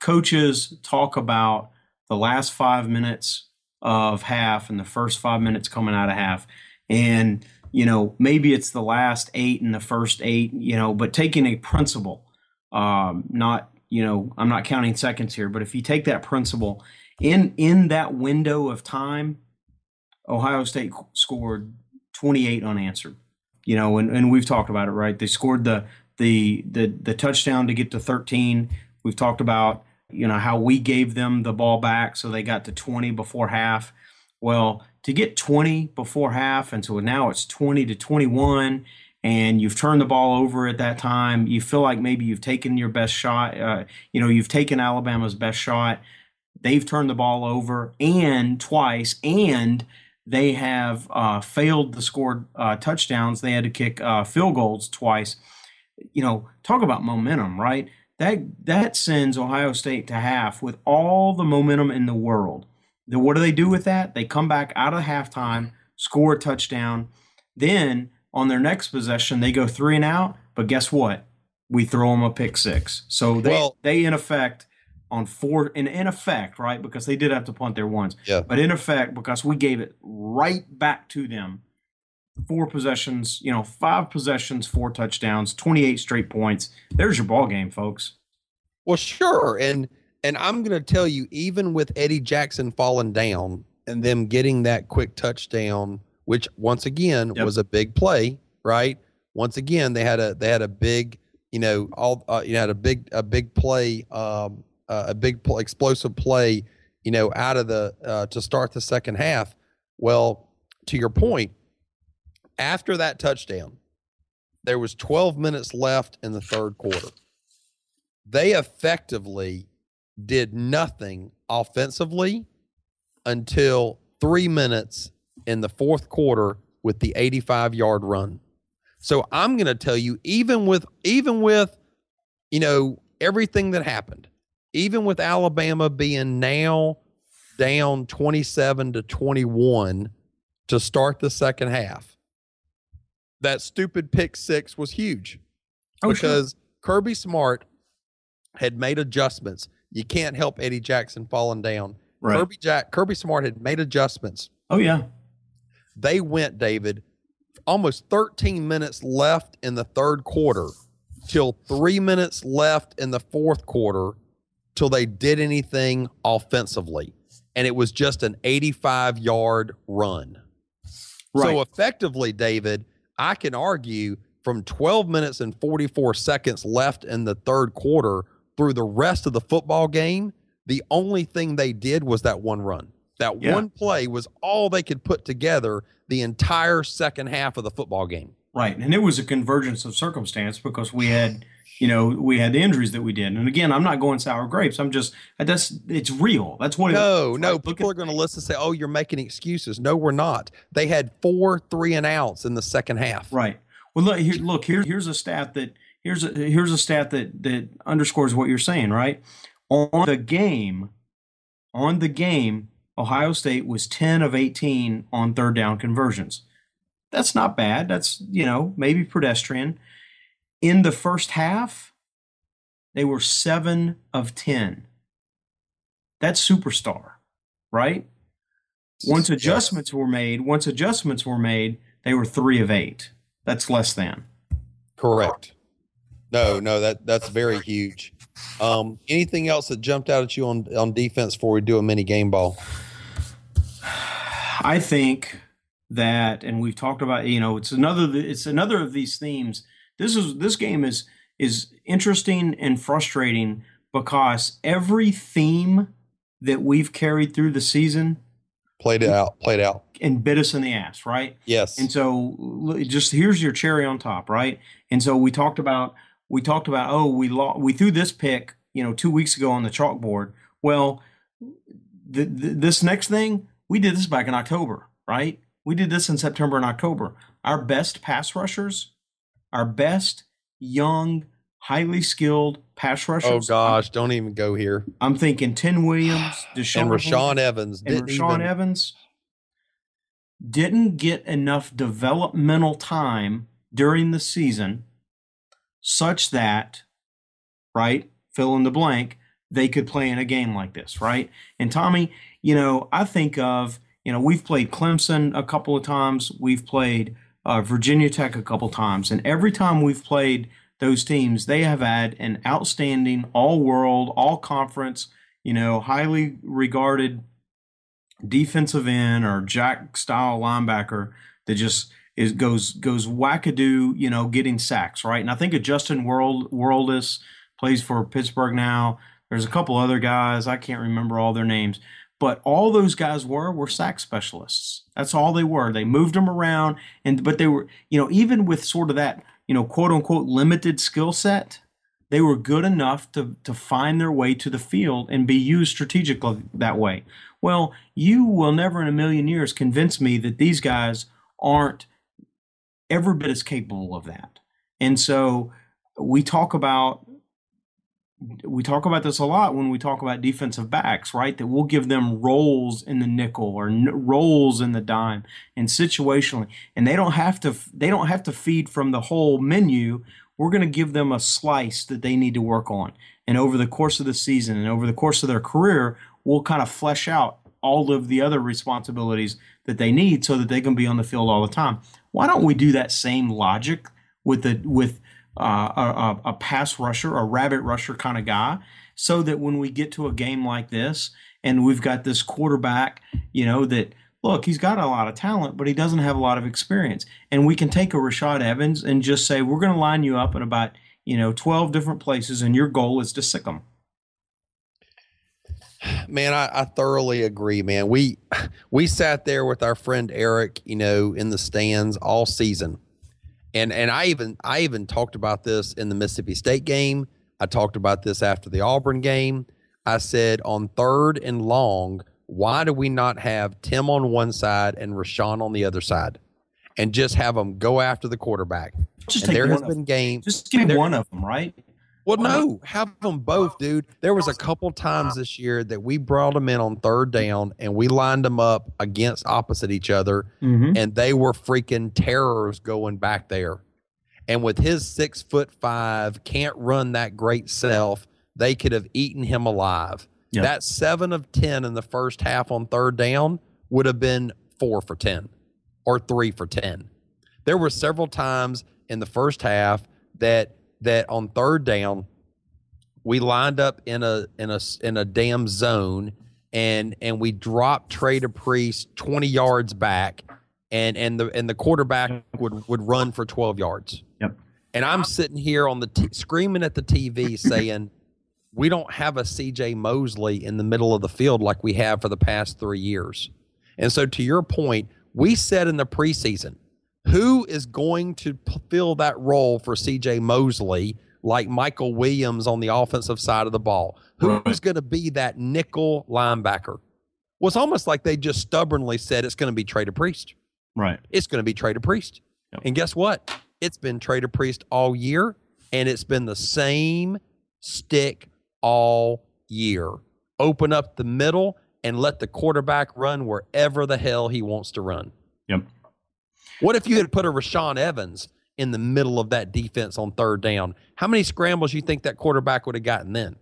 coaches talk about the last five minutes of half and the first five minutes coming out of half, and you know maybe it's the last eight and the first eight. You know, but taking a principle, um, not you know, I'm not counting seconds here, but if you take that principle in in that window of time Ohio State scored 28 unanswered. You know, and, and we've talked about it, right? They scored the the the the touchdown to get to 13. We've talked about you know how we gave them the ball back so they got to 20 before half. Well, to get 20 before half and so now it's 20 to 21 and you've turned the ball over at that time, you feel like maybe you've taken your best shot, uh, you know, you've taken Alabama's best shot. They've turned the ball over and twice and they have uh, failed to score uh, touchdowns. They had to kick uh, field goals twice. You know, talk about momentum, right? That that sends Ohio State to half with all the momentum in the world. Then what do they do with that? They come back out of halftime, score a touchdown. Then on their next possession, they go three and out. But guess what? We throw them a pick six. So they Well- they in effect on four in, in effect, right? Because they did have to punt their ones. Yeah. But in effect, because we gave it right back to them, four possessions, you know, five possessions, four touchdowns, 28 straight points. There's your ball game, folks. Well, sure, and and I'm going to tell you, even with Eddie Jackson falling down and them getting that quick touchdown, which once again Yep. was a big play, right? Once again, they had a they had a big, you know, all uh, you know, had a big a big play, um, uh, a big pl- explosive play, you know, out of the uh, to start the second half. Well, to your point, after that touchdown, there was 12 minutes left in the third quarter they effectively did nothing offensively until three minutes in the fourth quarter with the 85 yard run. So I'm going to tell you, even with even with you know everything that happened, even with Alabama being now down 27 to 21 to start the second half, that stupid pick six was huge Oh, sure. because Kirby Smart had made adjustments. You can't help Eddie Jackson falling down. Right. Kirby Jack Kirby Smart had made adjustments. Oh yeah. They went, David, almost 13 minutes left in the third quarter till three minutes left in the fourth quarter till they did anything offensively. And it was just an 85 yard run. So effectively, David, I can argue from 12 minutes and 44 seconds left in the third quarter through the rest of the football game, the only thing they did was that one run. That Yeah. one play was all they could put together the entire second half of the football game. Right. And it was a convergence of circumstance because we had, you know, we had the injuries that we did. And again, I'm not going sour grapes. I'm just that's it's real. That's what it is. No, it no, Look people at- are going to listen and say, "Oh, you're making excuses." No, we're not. They had four three and outs in the second half. Right. Well, look here. Look here. Here's a stat that here's a here's a stat that that underscores what you're saying. Right. On the game, on the game, Ohio State was 10 of 18 on third down conversions. That's not bad. That's you know maybe pedestrian. In the first half, they were seven of 10. That's superstar, right? Once adjustments were made, once adjustments were made, they were three of eight. That's less than. Correct. No, no, that that's very huge. Um, anything else that jumped out at you on on defense before we do a mini game ball? I think that, and we've talked about, you know, it's another, it's another of these themes. This is this game is is interesting and frustrating because every theme that we've carried through the season Played it out. Played out. and bit us in the ass, right? Yes. And so just here's your cherry on top, right? And so we talked about we talked about oh we lo- we threw this pick, you know, 2 weeks ago on the chalkboard. Well, th- th- this next thing, we did this back in October, right? We did this in September and October. Our best pass rushers, our best young, highly skilled pass rushers. oh gosh, don't even go here. I'm thinking Tim Williams, Da'Shawn Hand Rashaan Evans and didn't Rashaan even. Evans didn't get enough developmental time during the season such that, right, fill in the blank, they could play in a game like this, right? And Tommy, you know, I think of, you know, we've played Clemson a couple of times, we've played uh, Virginia Tech a couple times, and every time we've played those teams, they have had an outstanding all world, all conference, you know, highly regarded defensive end or jack style linebacker that just is goes goes wackadoo, you know, getting sacks, right? And I think of Justin World Worilds plays for Pittsburgh now. There's a couple other guys I can't remember all their names, but all those guys were were sack specialists. That's all they were. They moved them around, and but they were, you know, even with sort of that, you know, quote unquote limited skill set, they were good enough to to find their way to the field and be used strategically that way. Well, you will never in a million years convince me that these guys aren't every bit as capable of that. And so we talk about we talk about this a lot when we talk about defensive backs, right? That we'll give them roles in the nickel or n- roles in the dime and situationally, and they don't have to they don't have to feed from the whole menu. We're going to give them a slice that they need to work on, and over the course of the season and over the course of their career, we'll kind of flesh out all of the other responsibilities that they need so that they can be on the field all the time. Why don't we do that same logic with the with uh, a, a pass rusher, a rabbit rusher kind of guy, so that when we get to a game like this and we've got this quarterback, you know, that look, he's got a lot of talent, but he doesn't have a lot of experience. And we can take a Rashaan Evans and just say, we're going to line you up in about, you know, 12 different places, and your goal is to sick them. Man, I, I thoroughly agree, man. We we sat there with our friend Eric, you know, in the stands all season and and I even I even talked about this in the Mississippi State game. I talked about this after the Auburn game. I said on third and long, why do we not have Tim on one side and Rashaan on the other side, and just have them go after the quarterback? Just and there has one been of, games. Just give me there- one of them, right? Well, no, have them both, dude. There was a couple times this year that we brought them in on third down and we lined them up against opposite each other, Mm-hmm. and they were freaking terrors going back there. And with his six foot five, can't run that great self, they could have eaten him alive. Yeah. That seven of 10 in the first half on third down would have been four for 10 or three for 10. There were several times in the first half that that on third down we lined up in a in a in a damn zone and and we dropped Trey DePriest 20 yards back and and the and the quarterback would would run for 12 yards. Yep. And I'm sitting here on the t- screaming at the TV saying we don't have a CJ Mosley in the middle of the field like we have for the past 3 years. And so to your point, we said in the preseason who is going to p- fill that role for CJ Mosley like Michael Williams on the offensive side of the ball? Who's Right. going to be that nickel linebacker? Well, it's almost like they just stubbornly said it's going to be Trey DePriest. Right. It's going to be Trey DePriest. Yep. And guess what? It's been Trey DePriest all year, and it's been the same stick all year. Open up the middle and let the quarterback run wherever the hell he wants to run. What if you had put a Rashaan Evans in the middle of that defense on third down? How many scrambles you think that quarterback would have gotten then?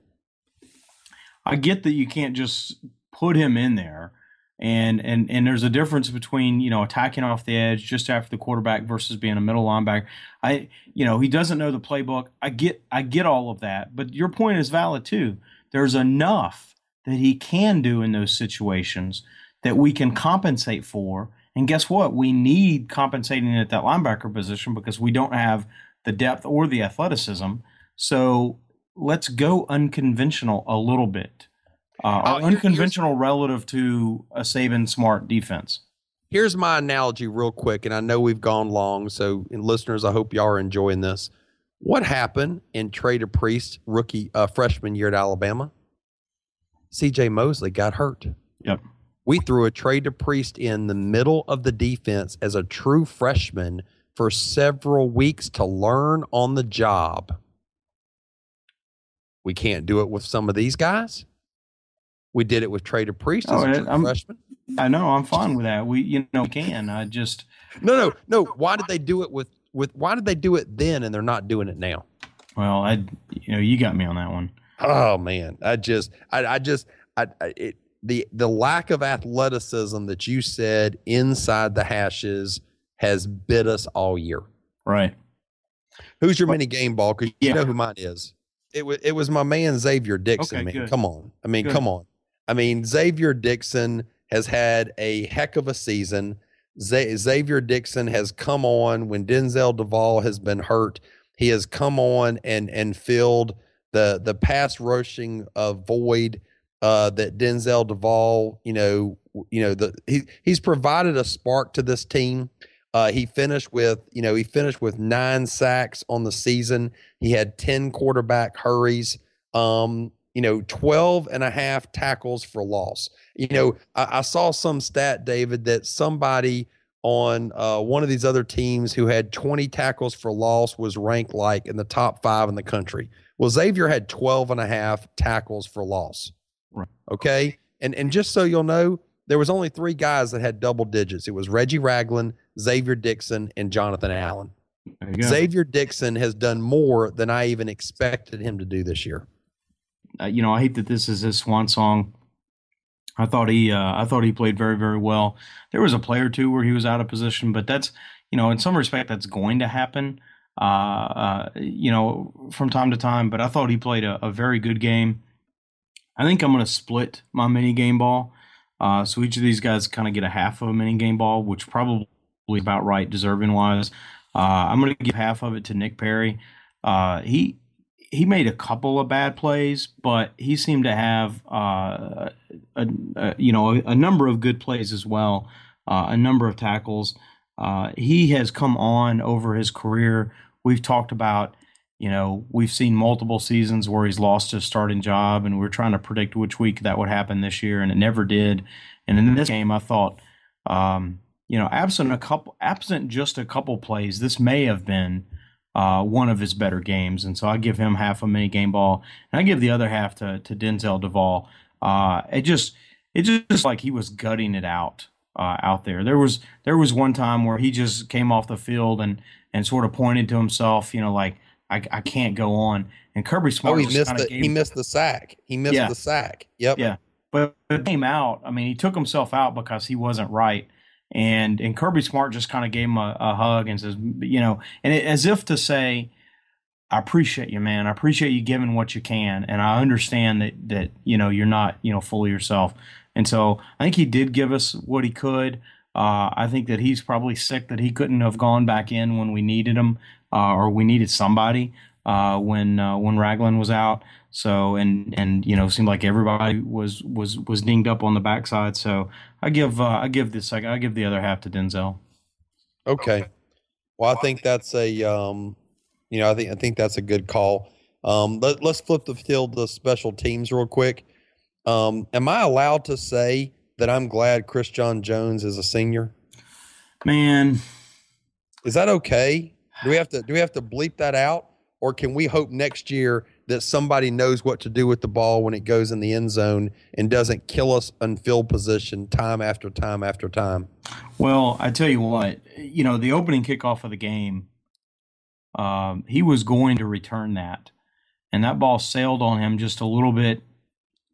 I get that you can't just put him in there. And and and there's a difference between you know attacking off the edge just after the quarterback versus being a middle linebacker. I you know he doesn't know the playbook. I get I get all of that, but your point is valid too. There's enough that he can do in those situations that we can compensate for. And guess what? We need compensating at that linebacker position because we don't have the depth or the athleticism. So let's go unconventional a little bit. Uh, here's- unconventional relative to a Saban smart defense. Here's my analogy, real quick, and I know we've gone long, so and listeners, I hope y'all are enjoying this. What happened in Trey DePriest rookie uh, freshman year at Alabama? C.J. Mosley got hurt. Yep. We threw a Trey DePriest in the middle of the defense as a true freshman for several weeks to learn on the job. We can't do it with some of these guys. We did it with Trey DePriest as Oh, a true freshman. I know I'm fine with that. We you know can. I just No, no, no. Why did they do it with with? Why did they do it then and they're not doing it now? well I you know you got me on that one. Oh man, I just, I, I just, I, I it, the the lack of athleticism that you said inside the hashes has bit us all year. Right. Who's your mini game ball? Because you Yeah. know who mine is. It was it was my man Xzavier Dickson. Okay, man, good. come on. I mean, Good. come on. I mean, Xzavier Dickson has had a heck of a season. Z- Xzavier Dickson has come on when Denzel Devall has been hurt. He has come on and and filled the the pass rushing uh, void uh, that Denzel Devall, you know, you know, the he he's provided a spark to this team. Uh, he finished with, you know, he finished with nine sacks on the season. He had 10 quarterback hurries, um, you know, 12 and a half tackles for loss. You know, I, I saw some stat, David, that somebody on uh, one of these other teams who had 20 tackles for loss was ranked like in the top five in the country. Well, Xzavier had 12 and a half tackles for loss. Right. Okay. And and just so you'll know, there was only three guys that had double digits. It was Reggie Ragland, Xzavier Dickson, and Jonathan Allen. There you go. Xzavier Dickson has done more than I even expected him to do this year. uh, you know, I hate that this is his swan song. I thought he, uh, I thought he played very, very well. There was a play or two where he was out of position, but that's, you know, in some respect, that's going to happen, uh, uh, you know, from time to time. But I thought he played a, a very good game. I think I'm going to split my mini game ball. Uh, so each of these guys kind of get a half of a mini game ball, which probably is about right, deserving wise. Uh, I'm going to give half of it to Nick Perry. Uh, he he made a couple of bad plays, but he seemed to have uh, a, a you know a, a number of good plays as well, uh, a number of tackles. Uh, he has come on over his career. We've talked about you know we've seen multiple seasons where he's lost his starting job, and we're trying to predict which week that would happen this year, and it never did. And in this game, I thought. Um, you know, absent a couple, absent just a couple plays, this may have been uh, one of his better games, and so I give him half a mini game ball, and I give the other half to to Denzel Devall. Uh, it just it just like he was gutting it out uh, out there. There was there was one time where he just came off the field and and sort of pointed to himself, you know, like I, I can't go on. And Kirby Smart Oh, he missed the he missed the sack. He missed Yeah. the sack. Yep. yeah, but it came out. I mean, he took himself out because he wasn't right, and and Kirby Smart just kind of gave him a, a hug and says, you know, and it, as if to say, I appreciate you, man. I appreciate you giving what you can, and I understand that that you know you're not you know fully yourself. And so I think he did give us what he could. Uh, I think that he's probably sick that he couldn't have gone back in when we needed him, uh, or we needed somebody uh, when uh, when Ragland was out. So and and you know it seemed like everybody was was was dinged up on the backside. So I give uh, I give the second I give the other half to Denzel. Okay. Well, I think that's a um, you know, I think I think that's a good call. Um, let, let's flip the field to special teams real quick. Um, am I allowed to say that I'm glad Christion Jones is a senior? Man, Is that okay? Do we have to do we have to bleep that out, or can we hope next year that somebody knows what to do with the ball when it goes in the end zone and doesn't kill us in field position time after time after time? Well, I tell you what, you know, the opening kickoff of the game, um, he was going to return that, and that ball sailed on him just a little bit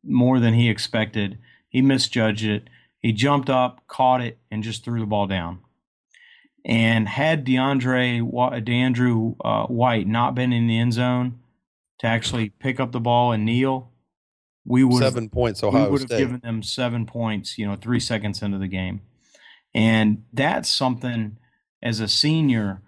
more than he expected. He misjudged it. He jumped up, caught it, and just threw the ball down. And had DeAndre DeAndrew uh, White not been in the end zone to actually pick up the ball and kneel, we would Seven points, we would have State. given them seven points, you know, three seconds into the game. And that's something as a senior,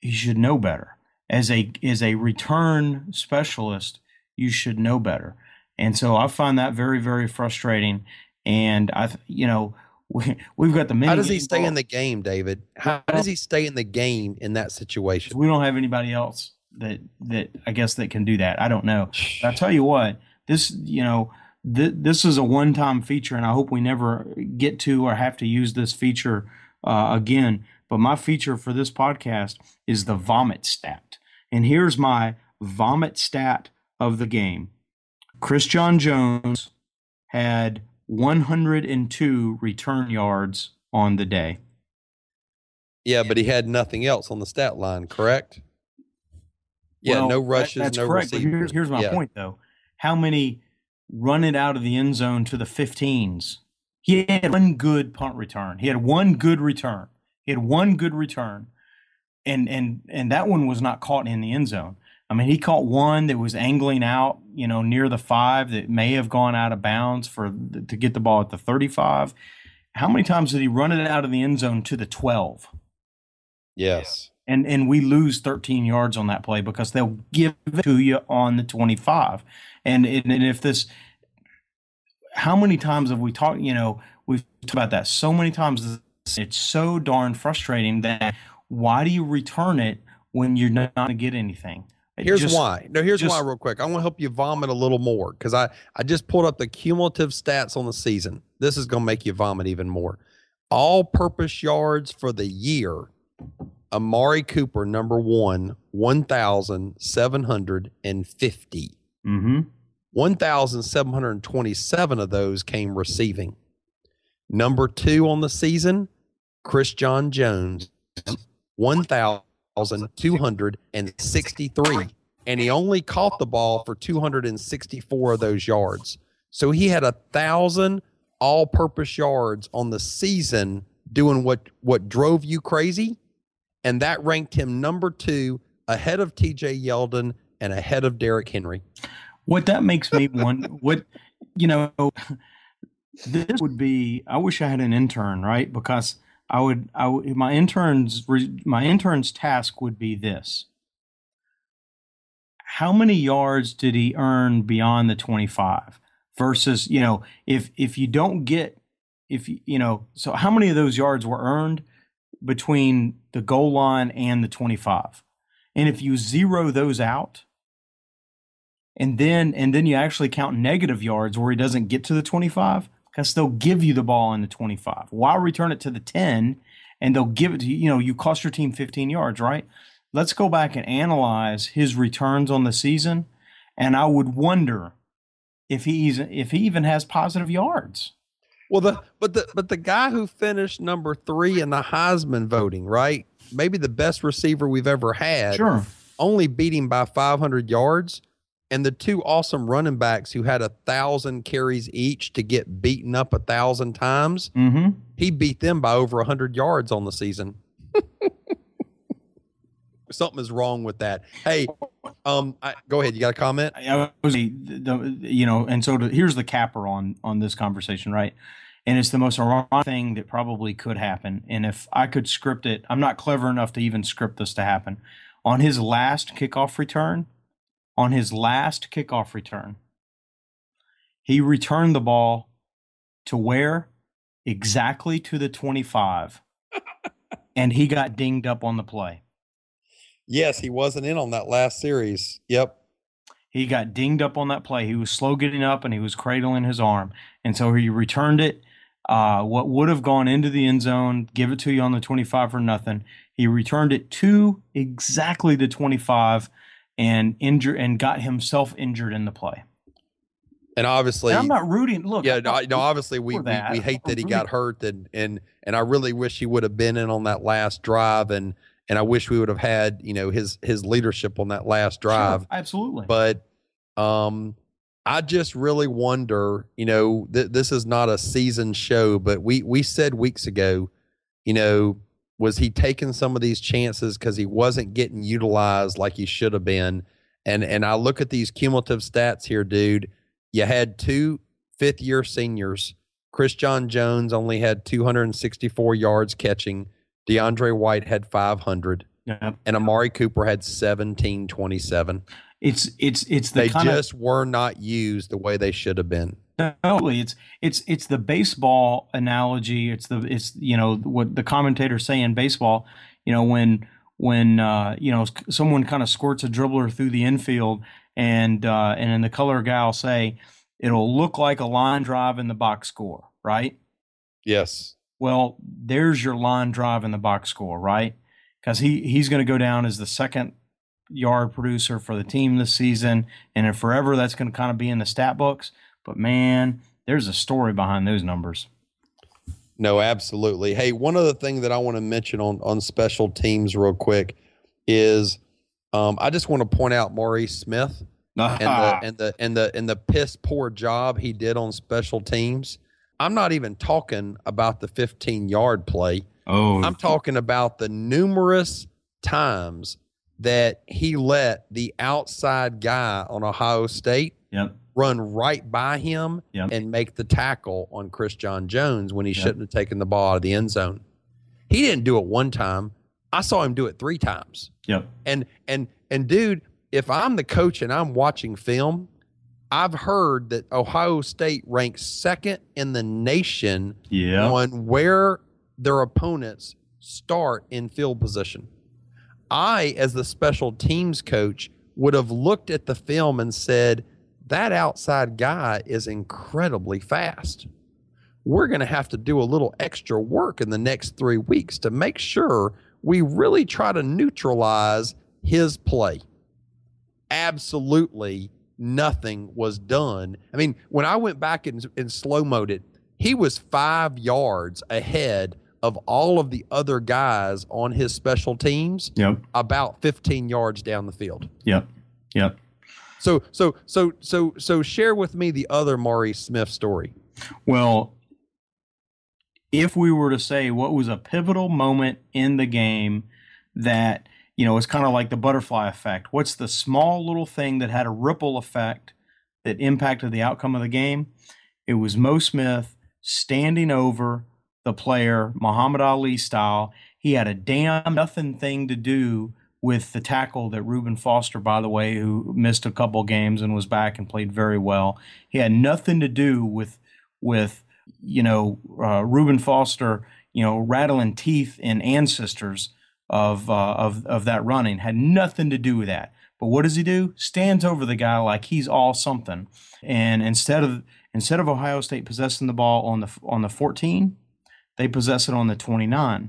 you should know better. As a as a return specialist, you should know better. And so I find that very, very frustrating. And I, you know, we, we've got the mini How does he stay ball. in the game, David? How does he stay in the game in that situation? We don't have anybody else that that I guess that can do that. I don't know. But I tell you what, this you know th- this is a one-time feature, and I hope we never get to or have to use this feature uh, again. But my feature for this podcast is the vomit stat, and here's my vomit stat of the game. Christion Jones had 102 return yards on the day. Yeah, but he had nothing else on the stat line, correct? Yeah, Well, no that- rushes, that's no correct. But receivers. here's, here's my Yeah. point, though. How many run it out of the end zone to the 15s? He had one good punt return. He had one good return. He had one good return, and and and that one was not caught in the end zone. I mean, he caught one that was angling out, you know, near the five that may have gone out of bounds for to get the ball at the 35. How many times did he run it out of the end zone to the 12? Yes. And and we lose 13 yards on that play because they'll give it to you on the 25. And and, and if this how many times have we talked, you know, we've talked about that so many times it's so darn frustrating that why do you return it when you're not going to get anything? Here's just- why. No, here's just- why, real quick. I want to help you vomit a little more because I, I just pulled up the cumulative stats on the season. This is going to make you vomit even more. All purpose yards for the year Amari Cooper, number one, 1,750. Mhm. 1,727 of those came receiving. Number two on the season, Christion Jones, 1,263. And he only caught the ball for 264 of those yards. So he had a thousand all purpose yards on the season doing what, what drove you crazy. And that ranked him number two ahead of TJ Yeldon and ahead of Derrick Henry. What that makes me wonder, what you know, this would be. I wish I had an intern, right? Because I would, I would, my intern's my intern's task would be this: How many yards did he earn beyond the twenty-five? Versus, you know, if if you don't get, if you know, so how many of those yards were earned between the goal line and the twenty-five? And if you zero those out, and then and then you actually count negative yards where he doesn't get to the 25 because they'll give you the ball in the 25 why return it to the 10 and they'll give it to you? You know you cost your team 15 yards right? Let's go back and analyze his returns on the season and i would wonder if he's if he even has positive yards. Well, the but the but the guy who finished number three in the Heisman voting, right? Maybe the best receiver we've ever had. sure. Only beat him by 500 yards, and the two awesome running backs who had a thousand carries each to get beaten up a thousand times. mm-hmm He beat them by over 100 yards on the season. Something is wrong with that. Hey, um, I, go ahead. You got a comment? I was you know, and so to, here's the capper on on this conversation, right? And it's the most ironic thing that probably could happen. And if I could script it, I'm not clever enough to even script this to happen. On his last kickoff return, on his last kickoff return, he returned the ball to where? Exactly to the 25. and he got dinged up on the play. Yes, he wasn't in on that last series. Yep. He got dinged up on that play. He was slow getting up and he was cradling his arm. And so he returned it. Uh, what would have gone into the end zone, give it to you on the 25 for nothing. He returned it to exactly the 25 and injured and got himself injured in the play. And obviously, And I'm not rooting. Look, yeah, no, no, obviously we, we, we hate that he got hurt and and and I really wish he would have been in on that last drive and and I wish we would have had, you know, his his leadership on that last Sure, drive. absolutely. But um I just really wonder, you know, th- this is not a season show, but we we said weeks ago, you know, was he taking some of these chances because he wasn't getting utilized like he should have been? And and I look at these cumulative stats here, dude. You had two fifth year seniors. Christion Jones only had 264 yards catching. DeAndre White had 500, yeah. and Amari Cooper had 1727. it's it's it's the They kind of just were not used the way they should have been. Totally, it's it's it's the baseball analogy. It's the it's you know what the commentators say in baseball. You know when when uh, you know someone kind of squirts a dribbler through the infield, and uh, and then the color guy will say it'll look like a line drive in the box score, right? Yes. Well, there's your line drive in the box score, right? Because he he's going to go down as the second yard producer for the team this season, and forever that's going to kind of be in the stat books. But man, there's a story behind those numbers. No, absolutely. Hey, one other thing that I want to mention on on special teams real quick is um, I just want to point out Maurice Smith and the and the and the and the piss poor job he did on special teams. I'm not even talking about the 15 yard play. oh, I'm talking about the numerous times that he let the outside guy on Ohio State Yep. Run right by him Yep. and make the tackle on Christion Jones when he Yep. shouldn't have taken the ball out of the end zone. He didn't do it one time. I saw him do it three times. Yep. And and and dude, if I'm the coach and I'm watching film, I've heard that Ohio State ranks second in the nation Yeah. on where their opponents start in field position. I, as the special teams coach, would have looked at the film and said, that outside guy is incredibly fast. We're going to have to do a little extra work in the next three weeks to make sure we really try to neutralize his play. Absolutely nothing was done. I mean, when I went back and, and slow mode it, he was five yards ahead of all of the other guys on his special teams, Yep. about 15 yards down the field. Yep. Yep. So, so, so, so, so, share with me the other Maurice Smith story. Well, if we were to say what was a pivotal moment in the game that, you know, it's kind of like the butterfly effect. What's the small little thing that had a ripple effect that impacted the outcome of the game? It was Mo Smith standing over the player, Muhammad Ali style. He had a damn nothing thing to do with the tackle that Reuben Foster, by the way, who missed a couple games and was back and played very well. He had nothing to do with with you know uh, Reuben Foster, you know, rattling teeth and ancestors of uh, of of that running had nothing to do with that. But what does he do? Stands over the guy like he's all something, and instead of instead of Ohio State possessing the ball on the on the 14, they possess it on the 29.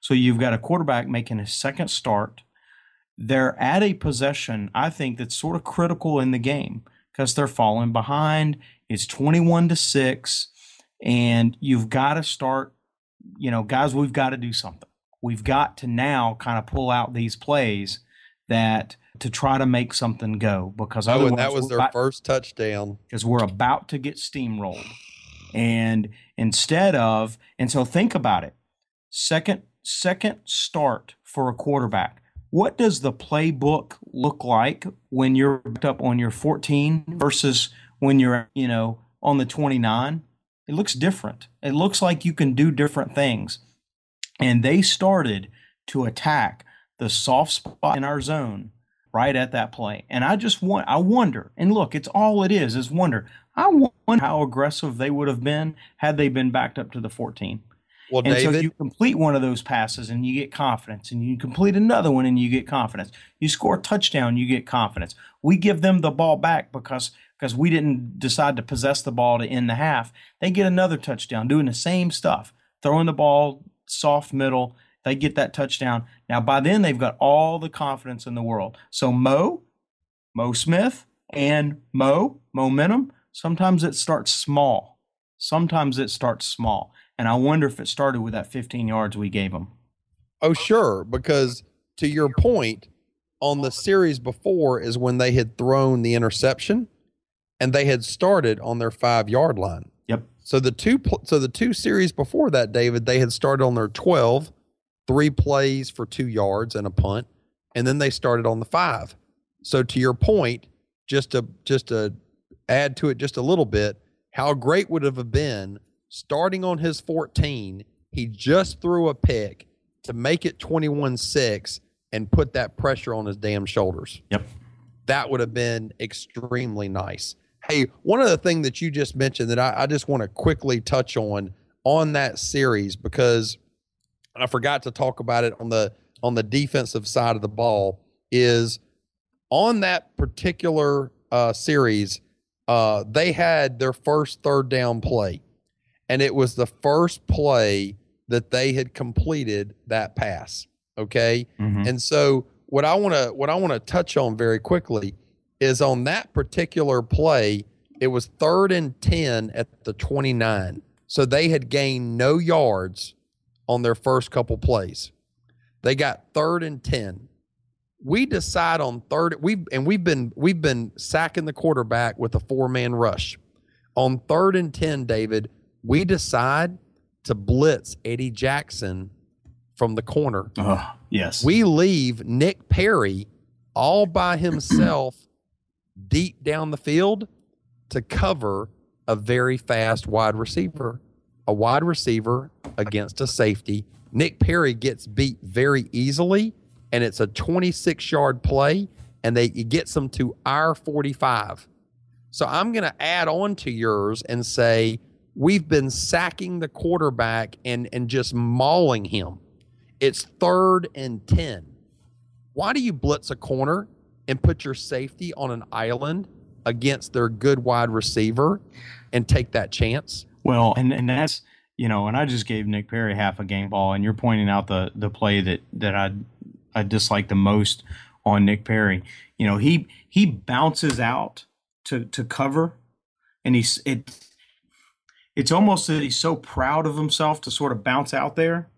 So you've got a quarterback making his second start. They're at a possession, I think, that's sort of critical in the game because they're falling behind. It's 21 to 6, and you've got to start, you know, guys, we've got to do something. We've got to now kind of pull out these plays that to try to make something go because Oh, and that was their I- first touchdown. because we're about to get steamrolled. And instead of, and so think about it. Second, second start for a quarterback. What does the playbook look like when you're up on your 14 versus when you're, you know, on the 29? It looks different. It looks like you can do different things. And they started to attack the soft spot in our zone right at that play. And I just want, I wonder, and look, it's all it is, is wonder. I wonder how aggressive they would have been had they been backed up to the 14. Well, And so David, you complete one of those passes and you get confidence, and you complete another one and you get confidence. You score a touchdown, you get confidence. We give them the ball back because because we didn't decide to possess the ball to end the half. They get another touchdown doing the same stuff, throwing the ball soft middle. They get that touchdown. Now by then they've got all the confidence in the world. So Mo, Mo Smith, and Mo momentum. Sometimes it starts small. Sometimes it starts small. And I wonder if it started with that 15 yards we gave them. Oh, sure. Because to your point, on the series before is when they had thrown the interception and they had started on their five yard line. Yep. So the two pl- so the two series before that, David, they had started on their 12, three plays for two yards and a punt, and then they started on the five. So to your point, just to just to add to it just a little bit, how great would it have been starting on his 14, he just threw a pick to make it 21-6 and put that pressure on his damn shoulders. Yep. That would have been extremely nice. Hey, one other thing that you just mentioned that I, I just want to quickly touch on on that series because I forgot to talk about it on the on the defensive side of the ball is on that particular uh, series, uh, they had their first third down play, and it was the first play that they had completed that pass. Okay, mm-hmm. and so what I want to what I want to touch on very quickly is on that particular play, it was third and 10 at the 29. So they had gained no yards on their first couple plays. They got third and 10. We decide on third we've and we've been we've been sacking the quarterback with a four-man rush. On third and 10, David, we decide to blitz Eddie Jackson from the corner. Oh, yes. We leave Nick Perry all by himself deep down the field to cover a very fast wide receiver, a wide receiver against a safety. Nick Perry gets beat very easily, and it's a 26 yard play, and they it gets them to our 45. So I'm going to add on to yours and say we've been sacking the quarterback and and just mauling him. It's third and 10. Why do you blitz a corner and put your safety on an island against their good wide receiver and take that chance? Well, and, and that's you know, and I just gave Nick Perry half a game ball, and you're pointing out the the play that that I I dislike the most on Nick Perry. You know, he he bounces out to to cover, and he's it. It's almost that he's so proud of himself to sort of bounce out there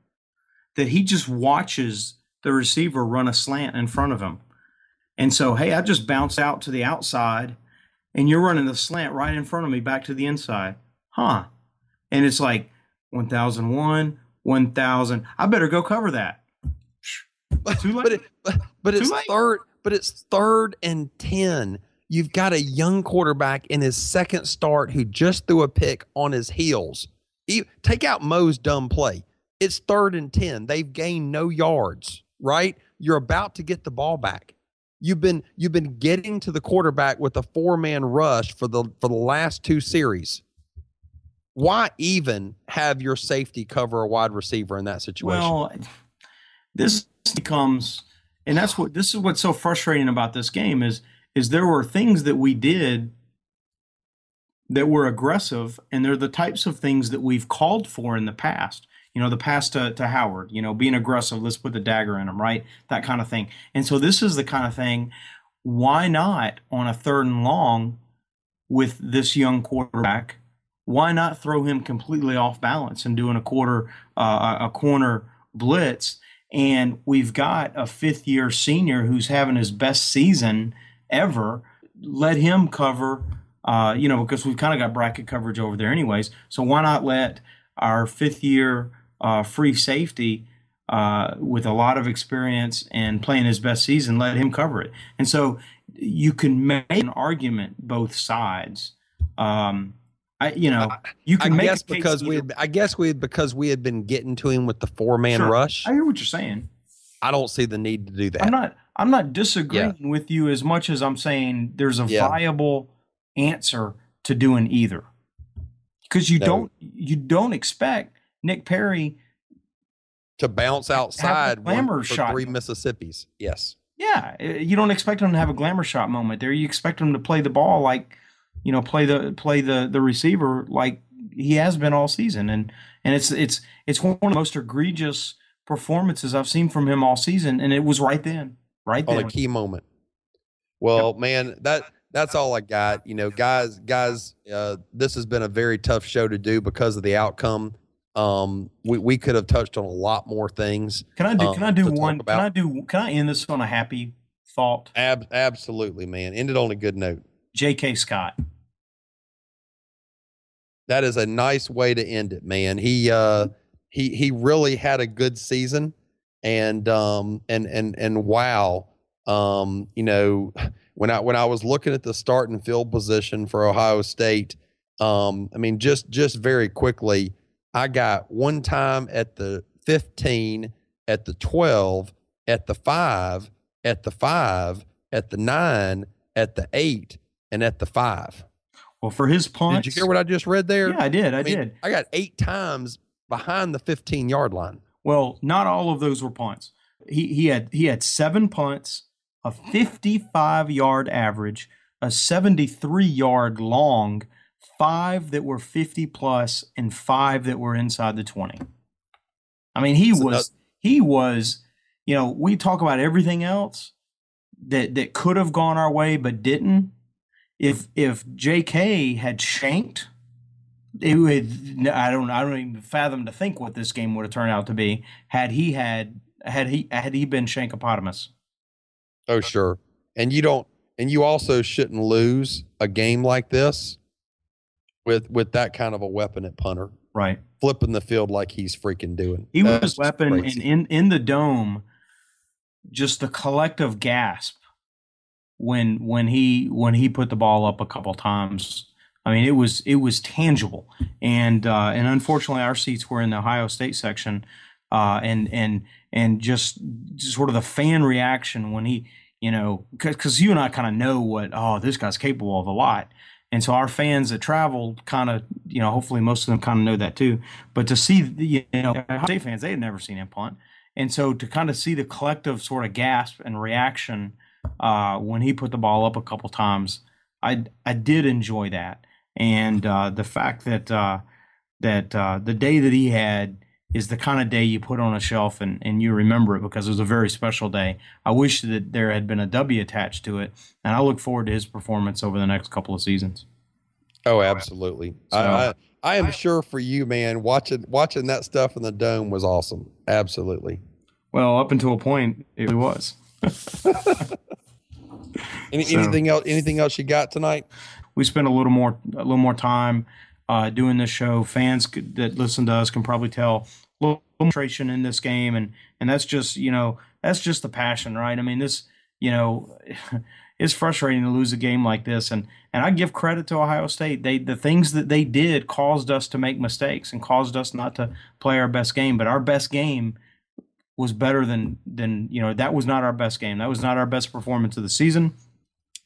that he just watches the receiver run a slant in front of him. And so, hey, I just bounce out to the outside and you're running the slant right in front of me back to the inside. Huh. And it's like 1001, 1000. I better go cover that. Too late. But it, but, but it's late. third but it's third and 10. You've got a young quarterback in his second start who just threw a pick on his heels. E- take out Mo's dumb play. It's third and 10. They've gained no yards, right? You're about to get the ball back. You've been you've been getting to the quarterback with a four-man rush for the for the last two series. Why even have your safety cover a wide receiver in that situation? Well, this becomes, and that's what this is what's so frustrating about this game is is there were things that we did that were aggressive, and they're the types of things that we've called for in the past. You know, the pass to, to Howard, you know, being aggressive, let's put the dagger in him, right? That kind of thing. And so this is the kind of thing, why not on a third and long with this young quarterback? Why not throw him completely off balance and doing a quarter, uh, a corner blitz? And we've got a fifth year senior who's having his best season ever. Let him cover, uh, you know, because we've kind of got bracket coverage over there, anyways. So why not let our fifth year uh, free safety uh, with a lot of experience and playing his best season, let him cover it. And so you can make an argument both sides. Um, I, you know, you I can make guess because we had, I guess we had, because we had been getting to him with the four man Sure. rush. I hear what you're saying. I don't see the need to do that. I'm not. I'm not disagreeing with you as much as I'm saying there's a Yeah. viable answer to doing either. Because you No. don't you don't expect Nick Perry. to bounce outside one glamour for shot. three Mississippis. Yes. Yeah, uh, you don't expect him to have a glamour shot moment there. You expect him to play the ball like, you know, play the play the the receiver like he has been all season, and and it's it's it's one of the most egregious performances I've seen from him all season, and it was right then, right On a key moment. Well, man, that that's all I got. You know, guys, guys, uh, this has been a very tough show to do because of the outcome. Um, we, we could have touched on a lot more things. Can I do? um, Can I do one? Can. I do? Can I end this on a happy thought? Ab- absolutely, man. Ended on a good note. J.K. Scott. That is a nice way to end it, man. He uh he he really had a good season and um and and and wow. Um, you know, when I when I was looking at the starting field position for Ohio State, um, I mean just just very quickly, I got one time at the 15, at the 12, at the 5, at the 5, at the 9, at the 8, and at the 5. Well, for his punts. Did you hear what I just read there? Yeah, I did. I, mean, did. I got eight times behind the 15 yard line. Well, not all of those were punts. He he had he had seven punts, a 55 yard average, a 73 yard long, five that were 50 plus, and five that were inside the 20. I mean, he So was he was, you know, we talk about everything else that that could have gone our way but didn't. If if J.K. had shanked, it would. I don't. I don't even fathom to think what this game would have turned out to be had he had had he had he been Shankopotamus. Oh, sure. And you don't, and you also shouldn't lose a game like this with with that kind of a weapon at punter. Right. flipping the field like he's freaking doing. He was That's a weapon and in in the dome. Just the collective gasp when when he when he put the ball up a couple times. I mean, it was it was tangible, and uh, and unfortunately, our seats were in the Ohio State section, uh, and and and just, sort of the fan reaction when he, you know, because you and I kind of know what oh this guy's capable of a lot, and so our fans that traveled kind of you know hopefully most of them kind of know that too, but to see you know Ohio State fans they had never seen him punt, and so to kind of see the collective sort of gasp and reaction uh, when he put the ball up a couple times, I I did enjoy that, and uh, the fact that uh, that uh, the day that he had is the kind of day you put on a shelf and, and you remember it because it was a very special day. I wish that there had been a W attached to it, and I look forward to his performance over the next couple of seasons. Oh, absolutely. So- I, I I am sure for you, man. Watching watching that stuff in the dome was awesome. Absolutely. Well, up until a point, it really was. Any, So- Anything else? Anything else you got tonight? We spend a little more a little more time uh, doing this show. Fans could, that listen to us can probably tell a little frustration in this game, and and that's just you know that's just the passion, right? I mean, this you know it's frustrating to lose a game like this, and and I give credit to Ohio State. They the things that they did caused us to make mistakes and caused us not to play our best game, but our best game was better than than you know that was not our best game. That was not our best performance of the season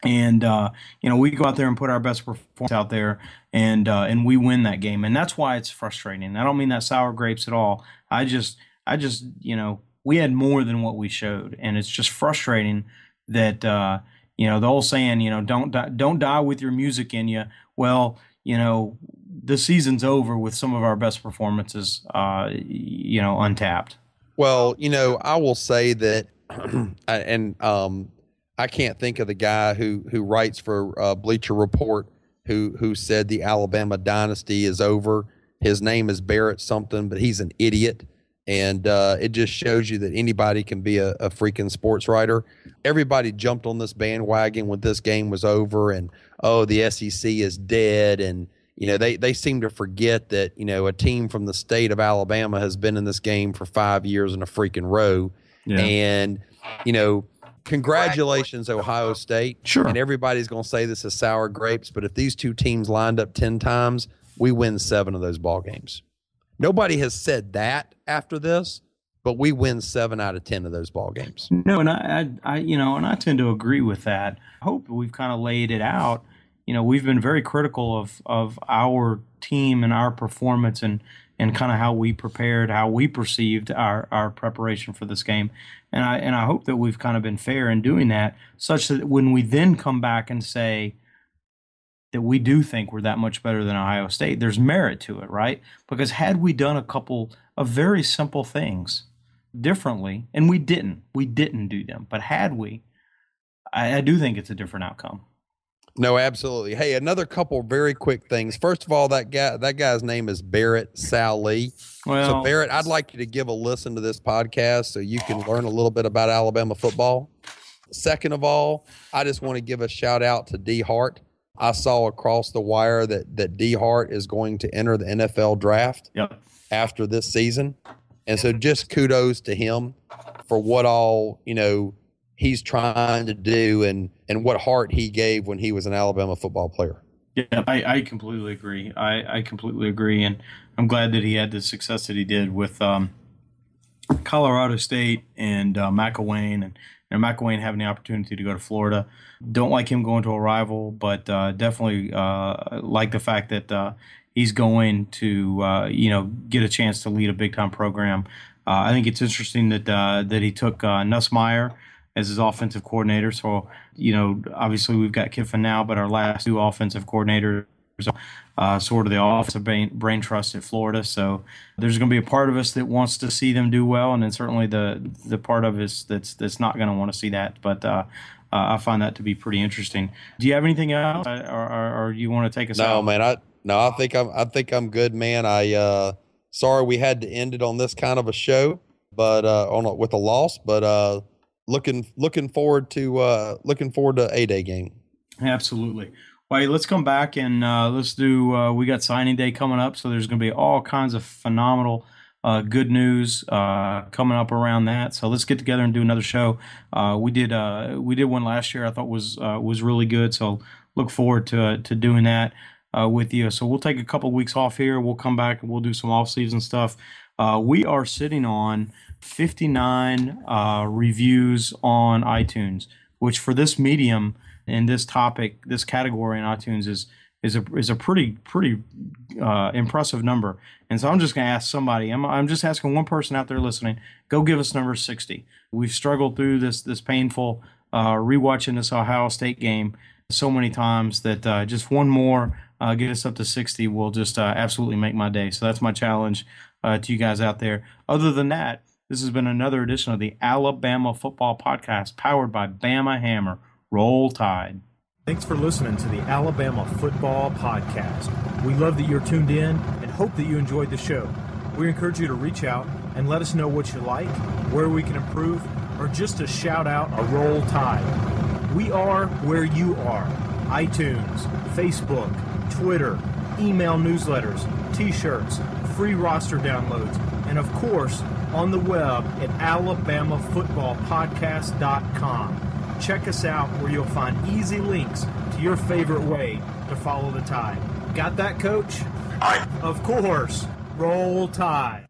and uh, you know we go out there and put our best performance out there and uh, and we win that game. And that's why it's frustrating. I don't mean that sour grapes at all. I just i just you know we had more than what we showed. And it's just frustrating that uh, you know the old saying you know don't die, don't die with your music in you well you know the season's over with some of our best performances uh, you know untapped. Well, you know, I will say that, and um, I can't think of the guy who who writes for uh, Bleacher Report who who said the Alabama dynasty is over. His name is Barrett something, but he's an idiot, and uh, it just shows you that anybody can be a, a freaking sports writer. Everybody jumped on this bandwagon when this game was over, and oh, the SEC is dead, and you know they they seem to forget that you know a team from the state of Alabama has been in this game for five years in a freaking row, and you know congratulations Ohio State. Sure. And everybody's going to say this is sour grapes, but if these two teams lined up 10 times, we win 7 of those ball games. Nobody has said that after this, but we win 7 out of 10 of those ball games. No, and I, I, I, you know, and I tend to agree with that. I hope we've kind of laid it out. You know, we've been very critical of of our team and our performance and and kind of how we prepared, how we perceived our our preparation for this game. And I and I hope that we've kind of been fair in doing that, such that when we then come back and say that we do think we're that much better than Ohio State, there's merit to it, right? Because had we done a couple of very simple things differently, and we didn't, we didn't do them, but had we, I, I do think it's a different outcome. No, absolutely. Hey, another couple very quick things. First of all, that guy that guy's name is Barrett Sallee. Well, so Barrett, I'd like you to give a listen to this podcast so you can learn a little bit about Alabama football. Second of all, I just want to give a shout out to Dee Hart. I saw across the wire that that Dee Hart is going to enter the NFL draft Yep. after this season. And so just kudos to him for what all, you know, he's trying to do and and what heart he gave when he was an Alabama football player. Yeah, I, I completely agree. I, I completely agree, and I'm glad that he had the success that he did with um, Colorado State and uh, McElwain, and, and McElwain having the opportunity to go to Florida. Don't like him going to a rival, but uh, definitely uh, like the fact that uh, he's going to uh, you know get a chance to lead a big time program. Uh, I think it's interesting that uh, that he took Nussmeier as his offensive coordinator. So, you know, obviously we've got Kiffin now, but our last two offensive coordinators, uh, sort of the offensive brain, brain trust at Florida. So there's going to be a part of us that wants to see them do well, and then certainly the the part of us that's that's not going to want to see that. But uh, uh, I find that to be pretty interesting. Do you have anything else, or, or, or you want to take us No, out? man, I no, I think I'm I think I'm good, man. I uh sorry we had to end it on this kind of a show, but uh on a, with a loss, but uh looking looking forward to uh looking forward to a day game. Absolutely. Well, let's come back and uh, let's do. Uh, we got signing day coming up, so there's going to be all kinds of phenomenal. Uh, good news uh, coming up around that. So let's get together and do another show. Uh, we did uh, we did one last year. I thought was uh, was really good. So look forward to to doing that uh, with you. So we'll take a couple weeks off here. We'll come back and we'll do some off season stuff. Uh, we are sitting on 59 uh, reviews on iTunes, which for this medium and this topic, this category in iTunes is is a is a pretty pretty uh, impressive number. And so I'm just going to ask somebody. I'm I'm just asking one person out there listening. Go give us number 60. We've struggled through this this painful uh, rewatching this Ohio State game so many times that uh, just one more uh, get us up to 60 will just uh, absolutely make my day. So that's my challenge uh, to you guys out there. Other than that, this has been another edition of the Alabama Football Podcast powered by Bama Hammer. Roll Tide. Thanks for listening to the Alabama Football Podcast. We love that you're tuned in and hope that you enjoyed the show. We encourage you to reach out and let us know what you like, where we can improve, or just to shout out a roll tide. We are where you are iTunes, Facebook, Twitter, email newsletters, t shirts, free roster downloads, and of course, on the web at alabamafootballpodcast.com. Check us out where you'll find easy links to your favorite way to follow the tide. Got that, coach? Aye. Of course. Roll tide.